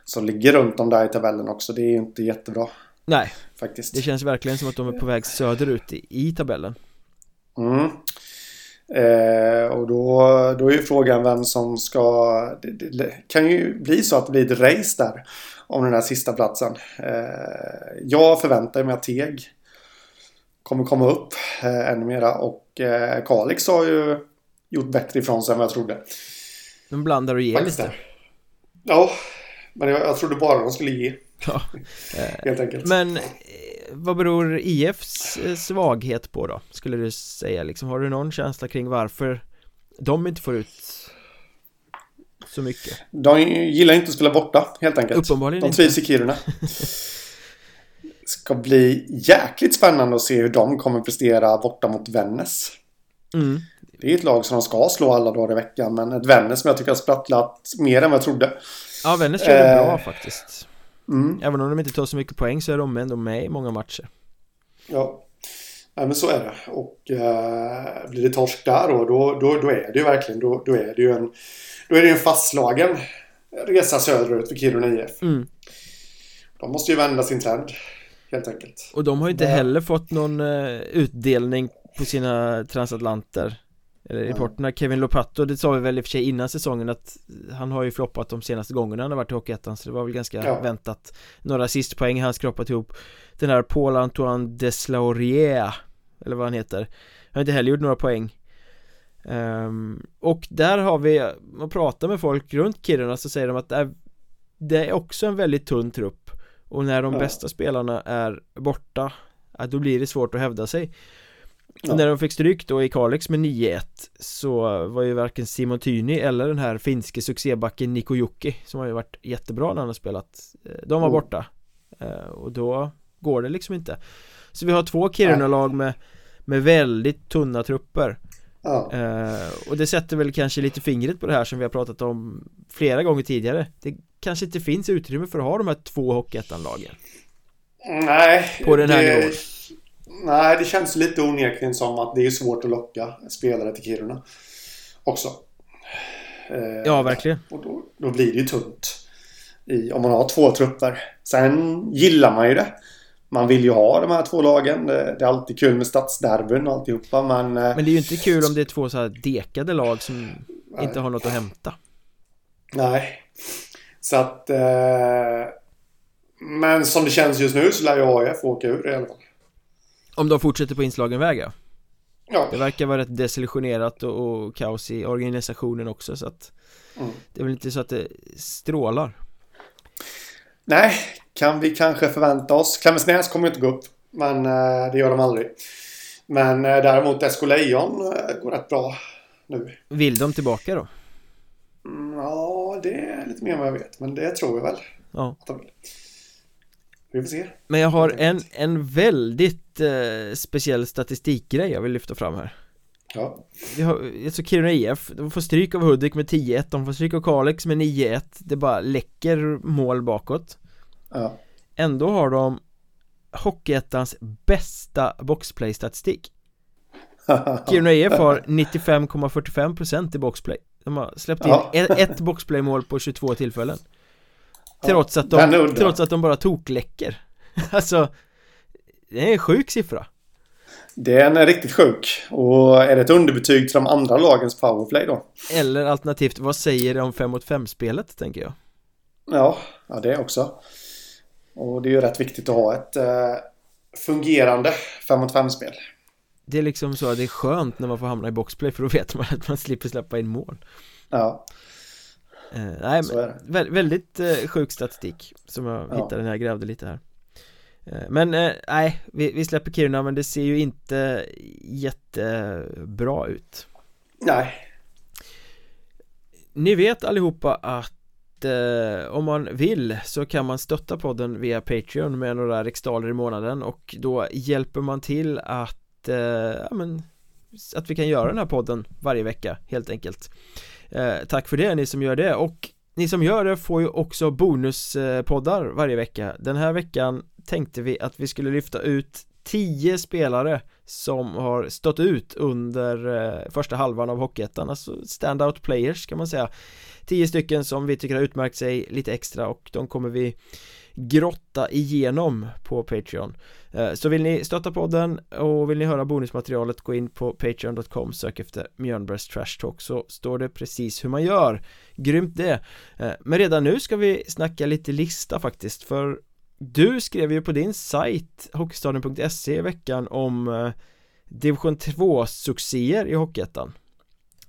som ligger runt om där i tabellen också. Det är ju inte jättebra. Nej, faktiskt. Det känns verkligen som att de är på väg söderut i, i tabellen. Mm. Eh, och då, då är ju frågan vem som ska... Det, det, kan ju bli så att det blir ett race där om den här sista platsen. Eh, jag förväntar mig att Teg kommer komma upp eh, ännu mera och eh, Kalix har ju gjort bättre ifrån sig än vad jag trodde. De blandar och ger lite. Ja, men jag, jag trodde bara de skulle ge. Ja. Helt enkelt. Men eh, vad beror IFs eh, svaghet på då? Skulle du säga liksom, har du någon känsla kring varför de inte får ut så mycket? De gillar inte att spela borta helt enkelt. Uppenbarligen De trivs inte. i Kiruna. ska bli jäkligt spännande att se hur de kommer prestera borta mot Vännäs. Mm. Det är ett lag som de ska slå alla dagar i veckan men ett Vännäs som jag tycker har sprattlat mer än vad jag trodde. Ja, Vännäs kör det bra faktiskt mm. Även om de inte tar så mycket poäng så är de ändå med i många matcher Ja Ja men så är det och uh, blir det torsk där då, då, då, då är det ju verkligen då, då är det ju en Då är det en fastslagen resa söderut för Kiruna IF mm. de måste ju vända sin trend helt enkelt. Och de har ju inte heller fått någon uh, utdelning på sina transatlanter eller reporterna Kevin Lopato, det sa vi väl i och för sig innan säsongen att han har ju floppat de senaste gångerna han har varit i Hockeyettan så det var väl ganska ja. väntat. Några assistpoäng han skrapat ihop. Den här Paul Antoine Deslaurier Eller vad han heter Har inte heller gjort några poäng. Um, Och där har vi, man pratar med folk runt Kiruna så säger de att det är, det är också en väldigt tunn trupp. Och när de ja. bästa spelarna är borta Då blir det svårt att hävda sig Ja. När de fick stryk då i Kalix med 9-1 så var ju varken Simon Tyni eller den här finske succébacken Niko Jokki som har ju varit jättebra när han har spelat eh, De var mm. borta eh, Och då går det liksom inte Så vi har två Kiruna-lag med, med väldigt tunna trupper ja. Eh, och det sätter väl kanske lite fingret på det här som vi har pratat om flera gånger tidigare Det kanske inte finns utrymme för att ha de här två Hockeyettan-lagen Nej På den här det... nivån Nej, det känns lite onekligen som att det är svårt att locka spelare till Kiruna. Också. Eh, ja, verkligen. Och då, då, blir det ju tunt. I, om man har två trupper. Sen gillar man ju det. Man vill ju ha de här två lagen. Det, det är alltid kul med stadsderbyn och alltihopa men... Eh, men det är ju inte kul om det är två så här dekade lag som nej. inte har något att hämta. Nej. Så att... Eh, men som det känns just nu så lär ju AIF åka ur i alla fall. Om de fortsätter på inslagen väg ja. ja. Det verkar vara rätt desillusionerat och, och kaos i organisationen också så att mm. Det är väl inte så att det strålar Nej, kan vi kanske förvänta oss Klemensnäs kommer inte gå upp Men eh, det gör de aldrig Men eh, däremot Esko Lejon eh, går rätt bra nu Vill de tillbaka då? Mm, ja, det är lite mer än vad jag vet Men det tror jag väl Ja vi får se. Men jag har en, en väldigt eh, speciell statistikgrej jag vill lyfta fram här. Ja. Vi har, alltså Kiruna IF, de får stryk av Hudik med 10-1, de får stryk av Kalix med 9-1 Det bara läcker mål bakåt. Ja. Ändå har de Hockeyettans bästa boxplay-statistik. Kiruna IF har 95,45% i boxplay. De har släppt in ja. ett boxplay-mål på 22 tillfällen Trots att de, trots att de bara tokläcker. Alltså Det är en sjuk siffra. Den är riktigt sjuk. Och är det ett underbetyg till de andra lagens powerplay då? Eller alternativt, vad säger det om 5 mot 5 spelet tänker jag? Ja, ja det också. Och det är ju rätt viktigt att ha ett eh, fungerande 5 mot 5 spel Det är liksom så att det är skönt när man får hamna i boxplay för då vet man att man slipper släppa in mål. Ja Eh, nej, vä väldigt eh, sjuk statistik som jag ja. hittade när jag grävde lite här. Eh, Men eh, nej, vi, vi, släpper Kiruna men det ser ju inte jättebra ut. Nej. Ni vet allihopa att eh, om man vill så kan man stötta podden via Patreon med några riksdaler i månaden och då hjälper man till att eh, ja, men, att vi kan göra den här podden varje vecka helt enkelt Eh, tack för det ni som gör det. Och ni som gör det får ju också bonuspoddar eh, varje vecka. Den här veckan tänkte vi att vi skulle lyfta ut 10 spelare som har stått ut under eh, första halvan av Hockeyettan, alltså standout players kan man säga. 10 stycken som vi tycker har utmärkt sig lite extra och de kommer vi grotta igenom på Patreon. Eh, Så vill ni stötta podden och vill ni höra bonusmaterialet gå in på patreon.com sök efter Mjölnbergs Trash Talk så står det precis hur man gör. Grymt det. Eh, Men redan nu ska vi snacka lite lista faktiskt för du skrev ju på din sajt Hockeystaden.se i veckan om eh, Division 2-succéer i Hockeyettan.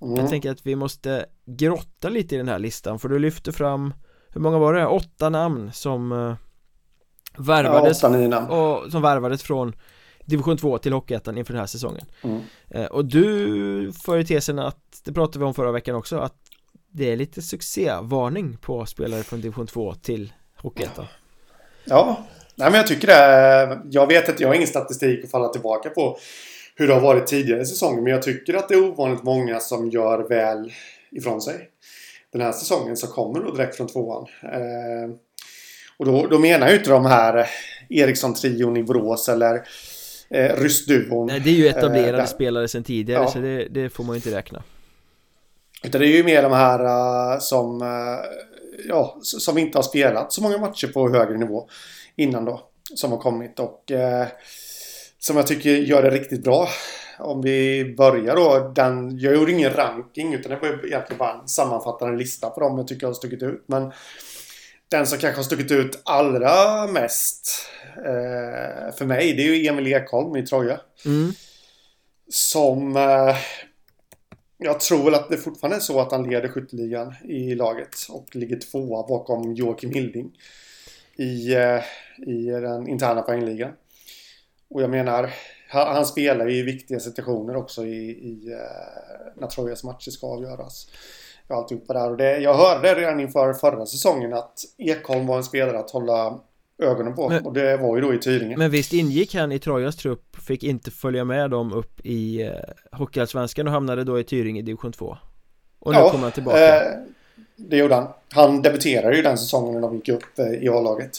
Mm. Jag tänker att vi måste grotta lite i den här listan för du lyfter fram hur många var det? Åtta namn som uh, värvades ja, åtta, och som värvades från Division 2 till Hockeyettan inför den här säsongen. Mm. uh, och du för ju tesen att, det pratade vi om förra veckan också, att det är lite succévarning på spelare från Division 2 till Hockeyettan. Ja, nej men jag tycker det Jag vet att jag har ingen statistik att falla tillbaka på hur det har varit tidigare säsonger men jag tycker att det är ovanligt många som gör väl ifrån sig den här säsongen som kommer då direkt från tvåan. Eh, och då, då menar jag inte de här Eriksson-trion i Borås eller eh, Ryssduon. Nej, det är ju etablerade eh, spelare sedan tidigare ja. så det, det, får man ju inte räkna. Utan det är ju mer de här uh, som, uh, ja, som inte har spelat så många matcher på högre nivå. innan då. Som har kommit och eh, som jag tycker gör det riktigt bra. Om vi börjar då. Den, jag gjorde ingen ranking utan det var egentligen bara en sammanfattande lista på dem jag tycker har stuckit ut. Men den som kanske har stuckit ut allra mest eh, för mig det är ju Emil Ekholm i Troja. Mm. Som eh, jag tror väl att det fortfarande är så att han leder skytteligan i laget och ligger tvåa bakom Joakim Hilding i, eh, i den interna poängligan. Och jag menar, han spelar i viktiga situationer också i, i eh, när Trojas matcher ska avgöras. Och alltihopa där. Och det, jag hörde redan inför förra säsongen att Ekholm var en spelare att hålla ögonen på. Men, och det var ju då i Tyringe. Men visst ingick han i Trojas trupp, fick inte följa med dem upp i eh, Hockeyallsvenskan och hamnade då i Tyringe i division 2. Och nu ja, kommer han tillbaka. Eh, det gjorde han. Han debuterade ju den säsongen när de gick upp eh, i A-laget.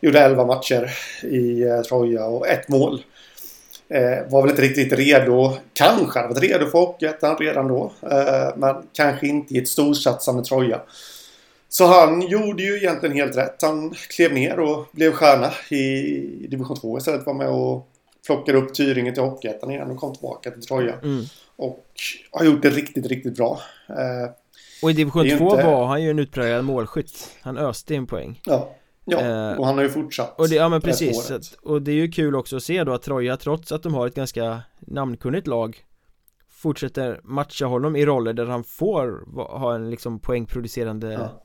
Gjorde 11 matcher i eh, Troja och ett mål. Eh, var väl inte riktigt redo. Kanske hade varit redo för Hockeyettan redan då. Eh, men kanske inte i ett storsatsande Troja. Så han gjorde ju egentligen helt rätt. Han klev ner och blev stjärna i division 2 istället. Var med och plockade upp Tyringe till Hockeyettan igen och kom tillbaka till Troja. Mm. Och har gjort det riktigt, riktigt bra. Eh, och i division 2 inte... var han ju en utpräglad målskytt. Han öste in poäng. Ja. Ja, eh, och han har ju fortsatt och det, Ja men precis, att, och det är ju kul också att se då att Troja trots att de har ett ganska namnkunnigt lag Fortsätter matcha honom i roller där han får ha en liksom poängproducerande ja.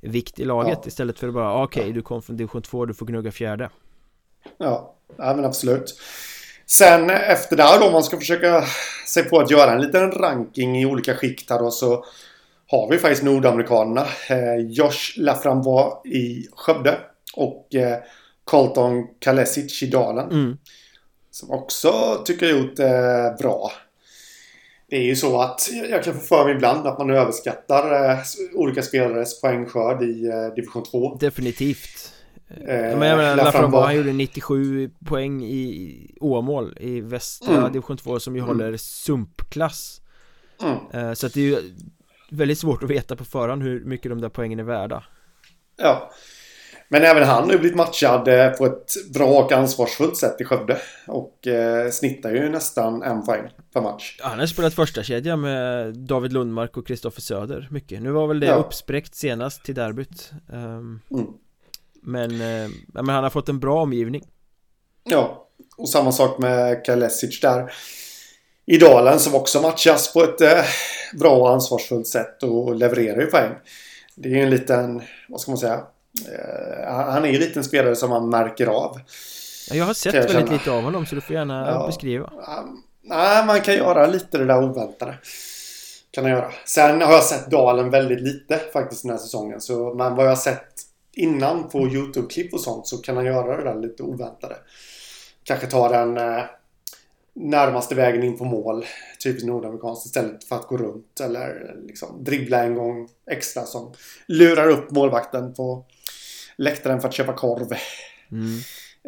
vikt i laget ja. istället för att bara okej okay, du kom från division 2, du får gnugga fjärde Ja, ja men absolut Sen efter där då om man ska försöka sig på att göra en liten ranking i olika skikt här då så har vi faktiskt nordamerikanerna. Eh, Josh Laframbois i Skövde och eh, Colton Kalesic i Dalen. Mm. Som också tycker jag gjort eh, bra. Det är ju så att jag kan få för mig ibland att man överskattar olika spelares poängskörd i division 2. Definitivt. Eh, jag menar, Laframbois han gjorde 97 poäng i Åmål i västra mm. division 2 som ju mm. håller sumpklass. Mm. Så att det är ju väldigt svårt att veta på förhand hur mycket de där poängen är värda. Ja. Men även han har ju blivit matchad eh, på ett bra och ansvarsfullt sätt i Skövde. Och eh, snittar ju nästan en poäng per match. Han har spelat första kedja med David Lundmark och Kristoffer Söder mycket. Nu var väl det ja. uppspräckt senast till derbyt. Um, mm. men, eh, men han har fått en bra omgivning. Ja, och samma sak med Kalesic där i Dalen som också matchas på ett eh, bra och ansvarsfullt sätt och levererar ju poäng. Det är ju en liten, vad ska man säga, eh, han är ju en liten spelare som man märker av. jag har sett väldigt lite av honom så du får gärna ja, beskriva. Nej, man kan göra lite det där oväntade. Kan jag göra. Sen har jag sett Dalen väldigt lite faktiskt den här säsongen. Så, men vad jag har sett innan på YouTube-klipp och sånt så kan han göra det där lite oväntade. Kanske ta den eh, närmaste vägen in på mål. Typiskt nordamerikanskt istället för att gå runt eller liksom dribbla en gång extra som lurar upp målvakten på läktaren för att köpa korv. Mm.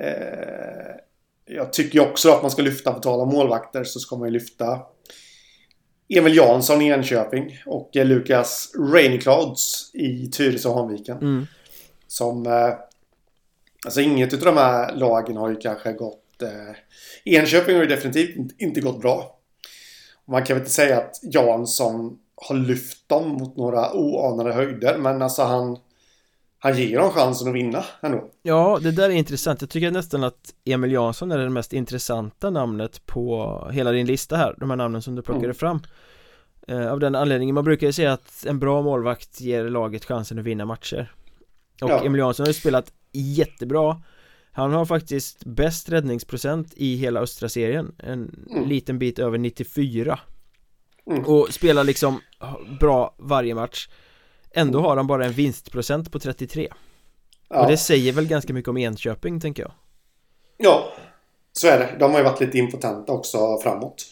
Eh, jag tycker också att man ska lyfta, på tal om målvakter, så ska man ju lyfta Emil Jansson i Enköping och Lukas Rainyclouds i Tyresö och Hanviken. Mm. Som... Eh, alltså inget av de här lagen har ju kanske gått eh, Enköping har ju definitivt inte gått bra. Man kan väl inte säga att Jansson har lyft dem mot några oanade höjder, men alltså han han ger dem chansen att vinna ändå Ja, det där är intressant. Jag tycker nästan att Emil Jansson är det mest intressanta namnet på hela din lista här, de här namnen som du plockade mm. fram eh, Av den anledningen, man brukar ju säga att en bra målvakt ger laget chansen att vinna matcher Och ja. Emil Jansson har ju spelat jättebra han har faktiskt bäst räddningsprocent i hela östra serien En mm. liten bit över 94 mm. Och spelar liksom bra varje match. Ändå har han bara en vinstprocent på 33 ja. Och det säger väl ganska mycket om Enköping tänker jag. Ja Så är det, de har ju varit lite impotenta också framåt.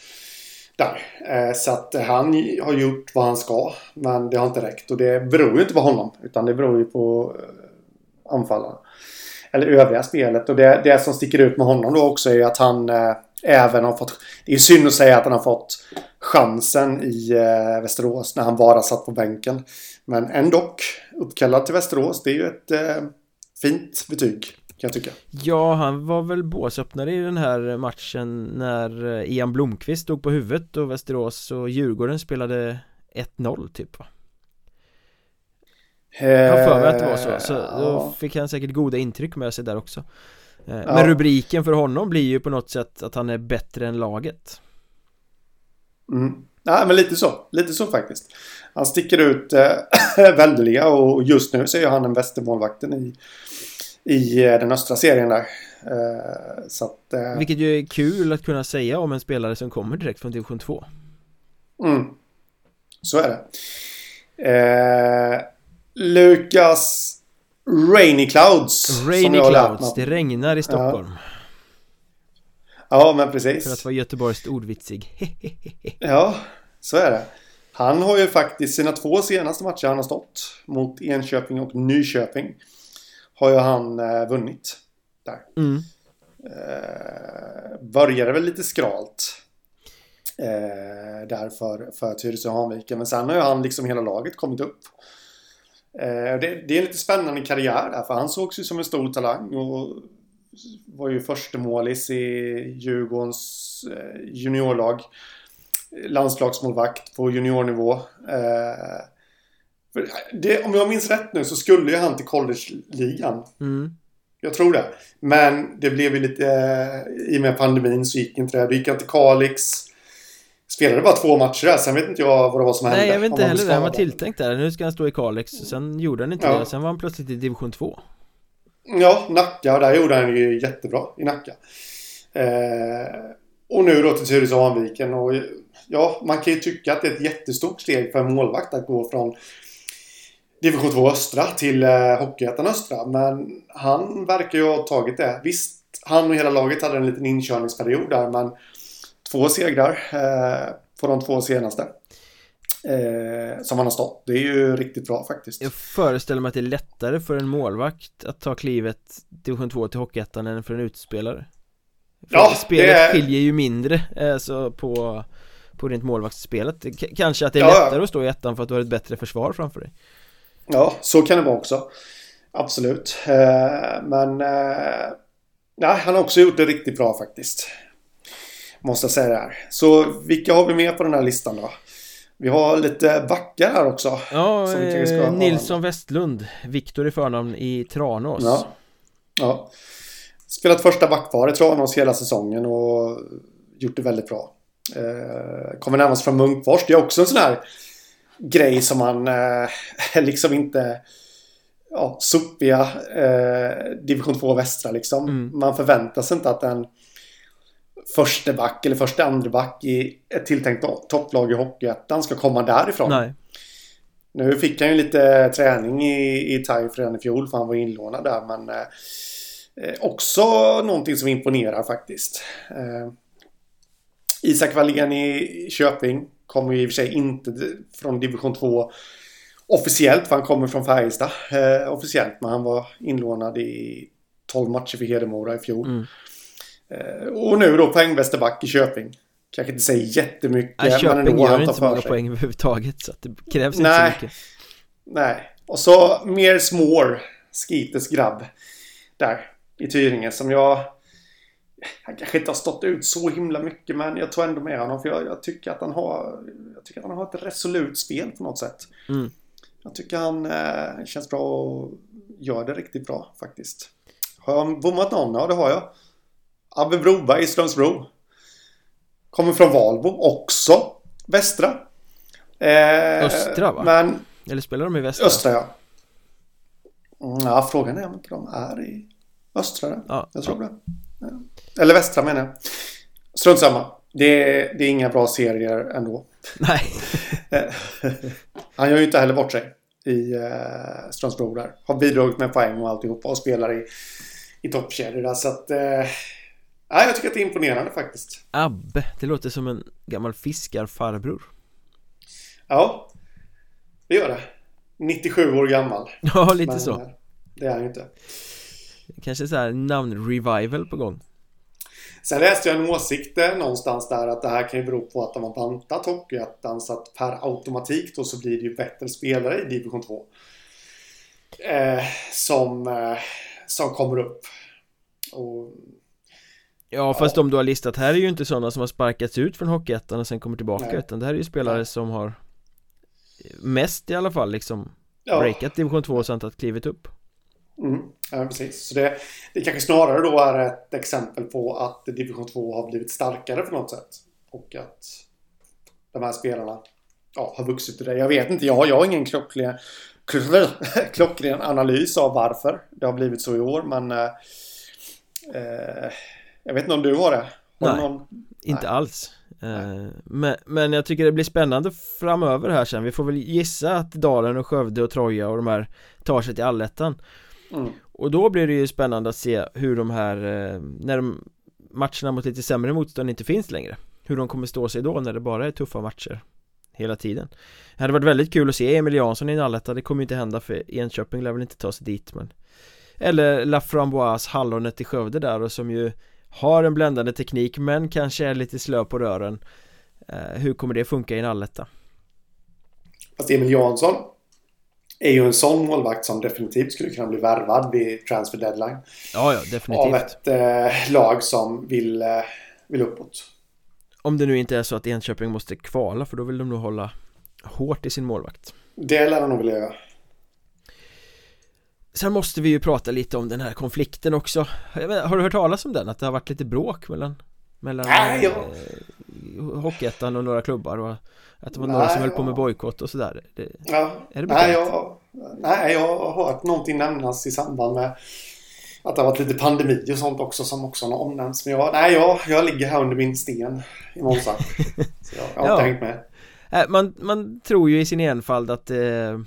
Där. Eh, Så att han har gjort vad han ska Men det har inte räckt. Och det beror ju inte på honom Utan det beror ju på eh, anfallarna eller övriga spelet. Och det, det som sticker ut med honom då också är ju att han eh, även har fått... Det är synd att säga att han har fått chansen i eh, Västerås när han bara satt på bänken. Men ändå uppkallad till Västerås. Det är ju ett eh, fint betyg. Kan jag tycka. Ja, han var väl båsöppnare i den här matchen när eh, Ian Blomqvist stod på huvudet och Västerås och Djurgården spelade 1-0 typ va? Jag har för mig att det var så, så då fick han säkert goda intryck med sig där också eh, Men ja. rubriken för honom blir ju på något sätt att han är bättre än laget Mm. Nej, men lite så. Lite så faktiskt. Han sticker ut äh, väldeliga och just nu så är han den bästa målvakten i, i äh, den östra serien där. Äh, så att, äh, Vilket ju är kul att kunna säga om en spelare som kommer direkt från division 2. Mm. Så är det. Lukas Rainy Clouds. Rainy Clouds, det regnar i Stockholm. Ja. Ja, men precis. För att vara Göteborgskt ordvitsig. ja, så är det. Han har ju faktiskt sina två senaste matcher han har stått mot Enköping och Nyköping. Har ju han eh, vunnit. Där. Mm. Eh, började väl lite skralt. Eh, där för, för Tyresö Hanviken. Men sen har ju han liksom hela laget kommit upp. Eh, det, det, är en lite spännande karriär där. För han sågs ju som en stor talang. Och var ju första målis i Djurgårdens eh, juniorlag. Landslagsmålvakt på juniornivå. Eh, det, om jag minns rätt nu så skulle ju han till college-ligan. Mm. Jag tror det. Men det blev ju lite... I och med pandemin så gick inte det. Då gick han till Kalix. Spelade bara två matcher där, sen vet inte jag vad det var som hände. Nej, jag vet inte heller det. Han var tilltänkt där. Nu ska han stå i Kalix. Sen gjorde han inte ja. det. Sen var han plötsligt i division 2. Ja, Nacka. Där gjorde han ju jättebra i Nacka. Eh, och nu då till Tyresö Hanviken. Och ja, man kan ju tycka att det är ett jättestort steg för en målvakt att gå från Division 2 Östra till eh, Hockeyettan Östra. Men han verkar ju ha tagit det. Visst, han och hela laget hade en liten inkörningsperiod där, men två segrar eh, på de två senaste eh, som han har stått. Det är ju riktigt bra faktiskt. Jag föreställer mig att det är lättare för en målvakt att ta klivet division 2 till Hockeyettan än för en utspelare. För ja, spelet är... skiljer ju mindre alltså på, på rent målvaktsspelet. K kanske att det är ja, lättare att stå i ettan för att du har ett bättre försvar framför dig. Ja, så kan det vara också. Absolut. Eh, men eh, nej, han har också gjort det riktigt bra faktiskt. Måste jag säga det här. Så vilka har vi med på den här listan då? Vi har lite backar här också. Ja, eh, Nilsson Westlund, Viktor i förnamn i Tranås. Ja. ja. Spelat första backpar i Tranås hela säsongen och gjort det väldigt bra. Eh, kommer närmast från Munkfors. Det är också en sån här grej som man eh, liksom inte... Ja, sopiga eh, division 2 västra liksom. Mm. Man förväntar sig inte att en första back eller första andra back i ett tilltänkt topplag i Hockeyettan ska komma därifrån. Nej. Nu fick han ju lite träning i, i TIFE redan i fjol för han var inlånad där men eh, eh, också någonting som imponerar faktiskt. Eh, Isak Wallén i Köping kommer ju i och för sig inte från division 2 officiellt för han kommer från Färjestad eh, officiellt men han var inlånad i 12 matcher för Hedemora i fjol. Mm. Eh, och nu då poängvästerback i Köping. Kanske inte säger jättemycket. Nej, Köping men gör inte så många poäng överhuvudtaget så att det krävs Nej. inte så mycket. Nej. Och så mer Smår, Skites grabb. Där i Tyringe som jag... Han kanske inte har stått ut så himla mycket men jag tror ändå med honom för jag, jag, tycker att han har... Jag tycker att han har ett resolut spel på något sätt. Mm. Jag tycker han eh, känns bra och gör det riktigt bra faktiskt. Har jag bommat någon? Ja det har jag. Abbe Broberg i Strömsbro. Kommer från Valbo också. Västra. Eh, Östra va? Men, Eller spelar de i Västra? Östra ja. Mm, ja, frågan är om inte de är i Östra. Ja. Jag tror det. Eller Västra menar jag. Strunt samma. Det är, det är inga bra serier ändå. Nej. Han gör ju inte heller bort sig i eh, Strömsbro där. Har bidragit med poäng och alltihopa och spelar i, i toppkedjor där. Så att eh, Nej, jag tycker att det är imponerande faktiskt. Abbe, det låter som en gammal fiskarfarbror. Ja, det gör det. 97 år gammal. Ja, lite Men, så. Eh, det är han ju inte. Kanske så här namn-revival på gång. Sen läste jag en åsikt någonstans där att det här kan ju bero på att de har bantat Hockeyettan så att per automatik då så blir det ju bättre spelare i division 2. Eh, som, eh, som kommer upp och, Ja fast ja. de du har listat här är ju inte sådana som har sparkats ut från Hockeyettan och sen kommer tillbaka Nej. utan det här är ju spelare Nej. som har Mest i alla fall liksom ja. Breakat division 2 och sen tagit klivet upp mm. Ja precis, så det, det kanske snarare då är ett exempel på att division 2 har blivit starkare på något sätt Och att de här spelarna ja, har vuxit ur det. Jag vet inte, jag, jag har ingen klockren, klockren analys av varför det har blivit så i år. Men eh, eh jag vet inte om du har det? Nej, någon... inte Nej. alls. Eh, men, men jag tycker det blir spännande framöver här sen Vi får väl gissa att Dalen och Skövde och Troja och de här tar sig till allettan mm. Och då blir det ju spännande att se hur de här eh, När de matcherna mot lite sämre motstånd inte finns längre Hur de kommer stå sig då när det bara är tuffa matcher Hela tiden Det hade varit väldigt kul att se Emil Jansson i en alletta Det kommer ju inte hända för Enköping lär väl inte ta sig dit men Eller La Framboise hallonet i Skövde där och som ju Har en bländande teknik men kanske är lite slö på rören eh, Hur kommer det funka i en alletta? Fast Emil Jansson är ju en sån målvakt som definitivt skulle kunna bli värvad vid transfer deadline. Ja, ja, definitivt. Av ett eh, lag som vill, eh, vill uppåt. Om det nu inte är så att Enköping måste kvala för då vill de nog hålla hårt i sin målvakt. Det lär de nog vilja göra. Sen måste vi ju prata lite om den här konflikten också Har du hört talas om den? Att det har varit lite bråk mellan Mellan Nej, eh, Hockeyettan och några klubbar och att det var några som höll på med bojkott och sådär det, ja. Är det nej, jag, nej, jag har hört någonting nämnas i samband med att det har varit lite pandemi och sånt också som också har omnämnts. Men jag, nej, jag, jag ligger här under min sten i Monza. Så jag, jag har ja. inte hängt med. Äh, man, man tror ju i sin enfald att eh,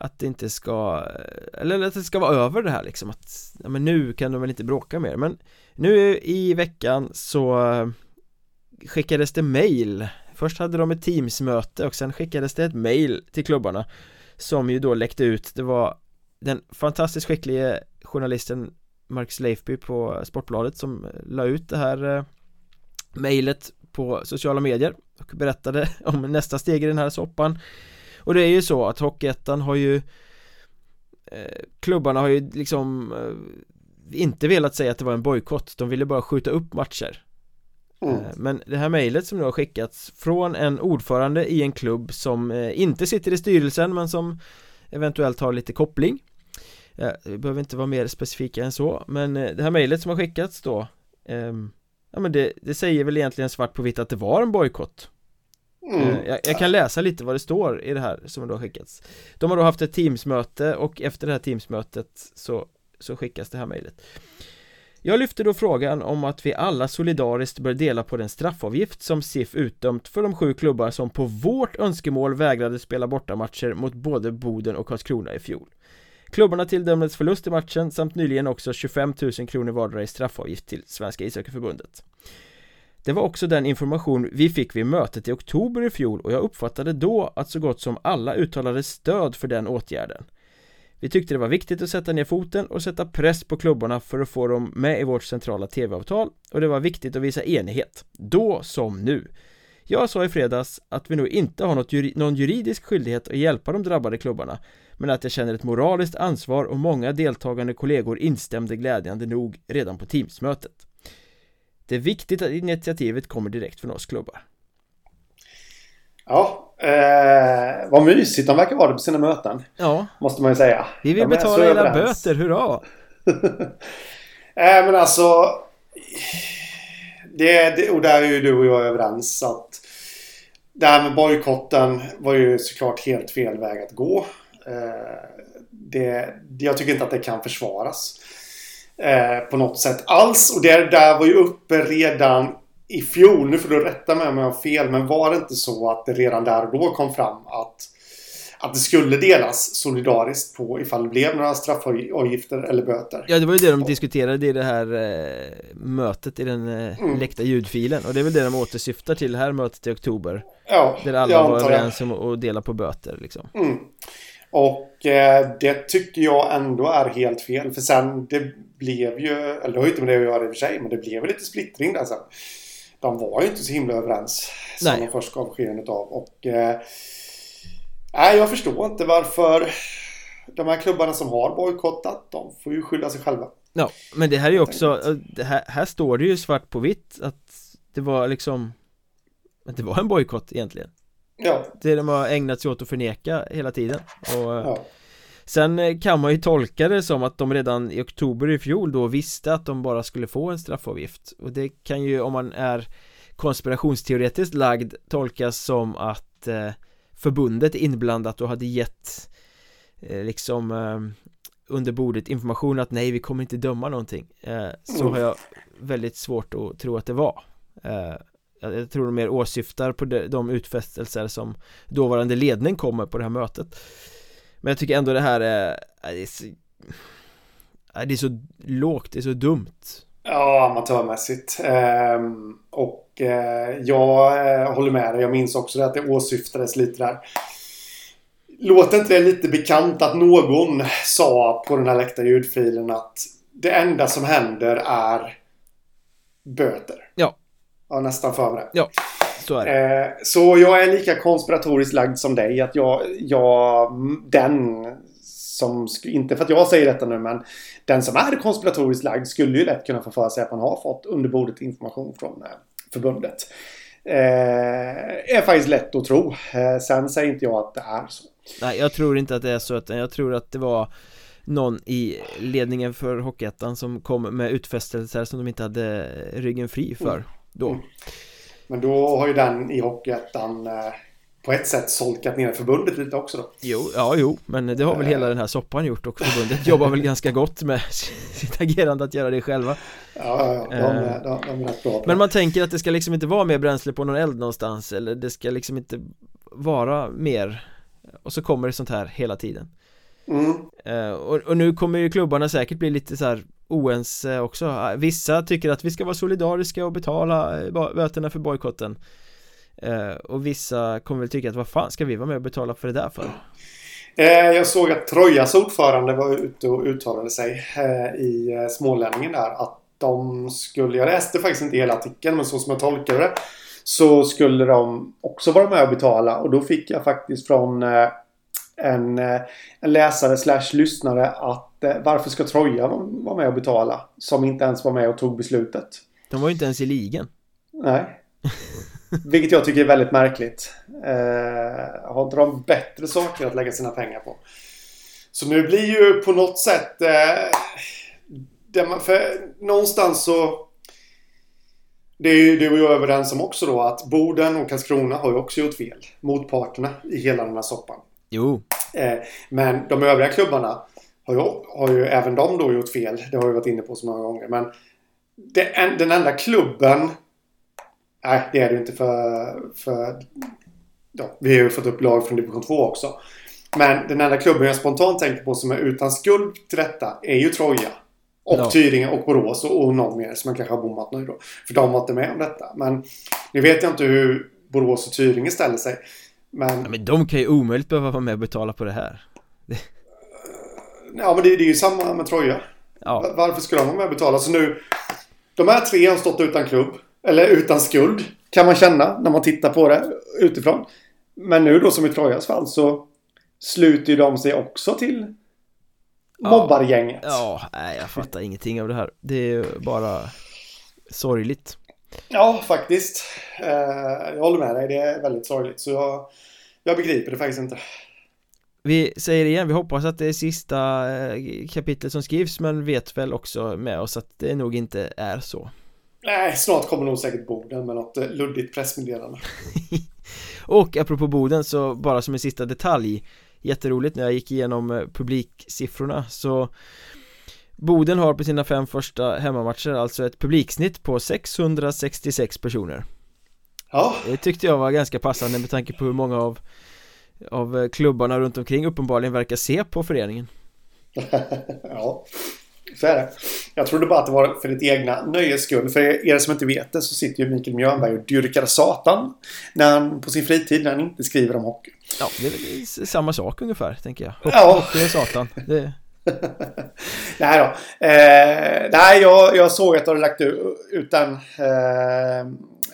att det inte ska eller att det ska vara över det här liksom att ja, men nu kan de väl inte bråka mer. Men nu i veckan så skickades det mail. Först hade de ett Teamsmöte och sen skickades det ett mail till klubbarna Som ju då läckte ut, det var den fantastiskt skicklige journalisten Mark Leifby på Sportbladet som la ut det här eh, mejlet på sociala medier och berättade om nästa steg i den här soppan och det är ju så att Hockeyettan har ju eh, klubbarna har ju liksom eh, inte velat säga att det var en bojkott. De ville bara skjuta upp matcher. Mm. Eh, men det här mejlet som nu har skickats från en ordförande i en klubb som eh, inte sitter i styrelsen men som eventuellt har lite koppling. Ja, Vi behöver inte vara mer specifika än så men eh, det här mejlet som har skickats då um, Ja men det, det, säger väl egentligen svart på vitt att det var en bojkott mm. Eh, jag, jag, kan läsa lite vad det står i det här som då har skickats De har då haft ett teamsmöte och efter det här teamsmötet så, så skickas det här mejlet jag lyfter då frågan om att vi alla solidariskt bör dela på den straffavgift som SIF utdömt för de sju klubbar som på vårt önskemål vägrade spela bortamatcher mot både Boden och Karlskrona i fjol. Klubbarna tilldömdes förlust i matchen samt nyligen också 25 000 kronor vardera i straffavgift till Svenska ishockeyförbundet. Det var också den information vi fick vid mötet i oktober i fjol och jag uppfattade då att så gott som alla uttalade stöd för den åtgärden. Vi tyckte det var viktigt att sätta ner foten och sätta press på klubbarna för att få dem med i vårt centrala tv-avtal och det var viktigt att visa enighet, då som nu. Jag sa i fredags att vi nog inte har något juri någon juridisk skyldighet att hjälpa de drabbade klubbarna men att jag känner ett moraliskt ansvar och många deltagande kollegor instämde glädjande nog redan på Teamsmötet. Det är viktigt att initiativet kommer direkt från oss klubbar. Ja, eh, vad mysigt de verkar vara på sina möten. Ja. Måste man ju säga. Vi vill betala era böter, hurra! eh, men alltså... Det, det, och där är ju du och jag överens att det här med bojkotten var ju såklart helt fel väg att gå. Eh, det, jag tycker inte att det kan försvaras. Eh, på något sätt alls. Och det där var ju uppe redan i fjol, nu får du rätta mig om jag har fel, men var det inte så att det redan där och då kom fram att att det skulle delas solidariskt på ifall det blev några straffavgifter eller böter. Ja, det var ju det de diskuterade i det här eh, mötet i den eh, mm. läckta ljudfilen och det är väl det de återsyftar till här mötet i oktober. Ja, Där alla var överens om att dela på böter liksom. Mm. Och eh, det tycker jag ändå är helt fel för sen det blev ju, eller det har ju inte med det att göra i och för sig, men det blev lite splittring där sen de var ju inte så himla överens som Nej. de först gav skenet av. Och, eh, nej, jag förstår inte varför de här klubbarna som har bojkottat, de får ju skylla sig själva. Ja, men det här är ju också, här, här står det ju svart på vitt att det var liksom Att det var en bojkott egentligen Ja Det de har ägnat sig åt att förneka hela tiden och Ja, Sen eh, kan man ju tolka det som att de redan i oktober i fjol då visste att de bara skulle få en straffavgift. Och det kan ju om man är konspirationsteoretiskt lagd tolkas som att eh, förbundet är inblandat och hade gett eh, liksom eh, under bordet information att nej vi kommer inte döma någonting. Eh, så har jag väldigt svårt att tro att det var. Eh, jag jag tror de mer åsyftar på de, de utfästelser som dåvarande ledning kommer på det här mötet. Men jag tycker ändå det här är, är det är så, är det är så lågt, det är så dumt ja amatörmässigt. Ehm, och eh, jag eh, håller med dig. Jag minns också det att det åsyftades lite där. Låter inte det lite bekant att någon sa på den här läktarljudfilen att det enda som händer är böter? Ja. Ja, nästan för mig. Ja, så Eh, så jag är lika konspiratoriskt lagd som dig. Att jag, jag den som, inte för att jag säger detta nu, men den som är konspiratoriskt lagd skulle ju lätt kunna få för sig att man har fått under bordet information från eh, förbundet. Eh, är faktiskt lätt att tro. Eh, sen säger inte jag att det är så. Nej, jag tror inte att det är så utan jag tror att det var någon i ledningen för Hockeyettan som kom med utfästelser som de inte hade ryggen fri för Mm. då Mm. Men då har ju den i Hockeyettan eh, på ett sätt solkat ner förbundet lite också då. Jo, ja jo, men det har väl hela den här soppan gjort och förbundet jobbar väl ganska gott med sitt agerande att göra det själva Ja, ja, ja. De, är- de, de är rätt bra på det. Men man tänker att det ska liksom inte vara mer bränsle på någon eld någonstans eller det ska liksom inte vara mer och så kommer det sånt här hela tiden Mm. Eh, och, och nu kommer ju klubbarna säkert bli lite så här oense eh, också. Ah, vissa tycker att vi ska vara solidariska och betala eh, böterna för bojkotten. Eh, och vissa kommer väl tycka att vad fan ska vi vara med och betala för det där för? Jag såg att Trojas ordförande var ute och uttalade sig i Smålänningen där att de skulle, jag läste faktiskt inte hela artikeln men så som jag tolkade det så skulle de också vara med och betala. Och då fick jag faktiskt från en, eh, en läsare slash lyssnare att eh, varför ska Troja vara med och betala som inte ens var med och tog beslutet? De var ju inte ens i ligan Nej. Vilket jag tycker är väldigt märkligt. Eh, har inte de bättre saker att lägga sina pengar på? Så nu blir ju på något sätt... Eh, man, för någonstans så... Det är ju det var ju överens om också då att Boden och Karlskrona har ju också gjort fel. Motparterna i hela den här soppan. Jo, Eh, men de övriga klubbarna har ju, har ju även de då gjort fel. Det har vi varit inne på så många gånger. Men det, en, den enda klubben... Nej, det är det ju inte för... för ja, vi har ju fått upp lag från division 2 också. Men den enda klubben jag spontant tänker på som är utan skuld till detta är ju Troja. Och Ja. Tyringe och Borås och, och någon mer som man kanske har bommat nu då. För de var inte med om detta. Men nu vet jag inte hur Borås och Tyringe ställer sig. Men ja, men de kan ju omöjligt behöva vara med och betala på det här Ja, men det, det är ju samma med Troja. Ja, Va- Varför ska de vara med och betala? Så nu... De här tre har stått utan klubb. Eller utan skuld. Kan man känna när man tittar på det utifrån. Men nu då som i Trojas fall så sluter ju de sig också till Ja. mobbargänget. ja, nej jag fattar ingenting av det här Det är ju bara sorgligt Ja, faktiskt. Eh, jag håller med dig. Det är väldigt sorgligt. Så jag, jag begriper det faktiskt inte. Vi säger det igen, vi hoppas att det är sista eh, kapitlet som skrivs men vet väl också med oss att det nog inte är så Nej, snart kommer nog säkert Boden med något eh, luddigt pressmeddelande. Och apropå Boden så bara som en sista detalj Jätteroligt när jag gick igenom publiksiffrorna så Boden har på sina fem första hemmamatcher alltså ett publiksnitt på 666 personer Ja, Det tyckte jag var ganska passande med tanke på hur många av av eh, klubbarna runt omkring uppenbarligen verkar se på föreningen ja, så är det. Jag trodde bara att det var för ditt egna nöjes skull. För er som inte vet det så sitter ju Mikael Mjörnberg och dyrkar satan när han, på sin fritid när han inte skriver om hockey. Ja, det är samma sak ungefär tänker jag Hockey, Ja. hockey och satan det, nej då. Eh, nej, jag, jag såg att du hade lagt ut den eh,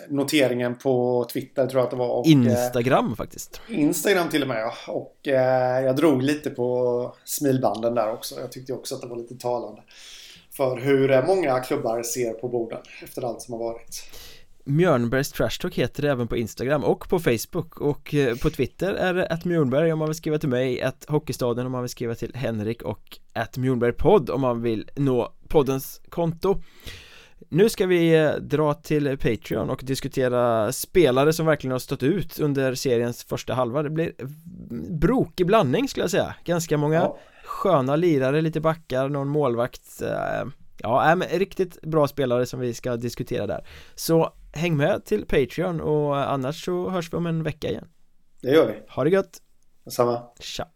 noteringen på Twitter tror jag att det var. Och, eh, Instagram faktiskt Instagram till och med ja. Och eh, jag drog lite på smilbanden där också. Jag tyckte också att det var lite talande. för hur många klubbar ser på borden efter allt som har varit. Mjörnbergs Trash Talk heter det även på Instagram och på Facebook. Och eh, på Twitter är det att Mjörnberg om man vill skriva till mig, att Hockeystaden om man vill skriva till Henrik och att Mjörnbergpodd om man vill nå poddens konto. Nu ska vi eh, dra till Patreon och diskutera spelare som verkligen har stått ut under seriens första halva. Det blir brokig blandning skulle jag säga. Ganska många ja. sköna lirare, lite backar, någon målvakt eh, Ja, men riktigt bra spelare som vi ska diskutera där. Så häng med till Patreon och annars så hörs vi om en vecka igen. Det gör vi. Ha det gött. Detsamma. Tja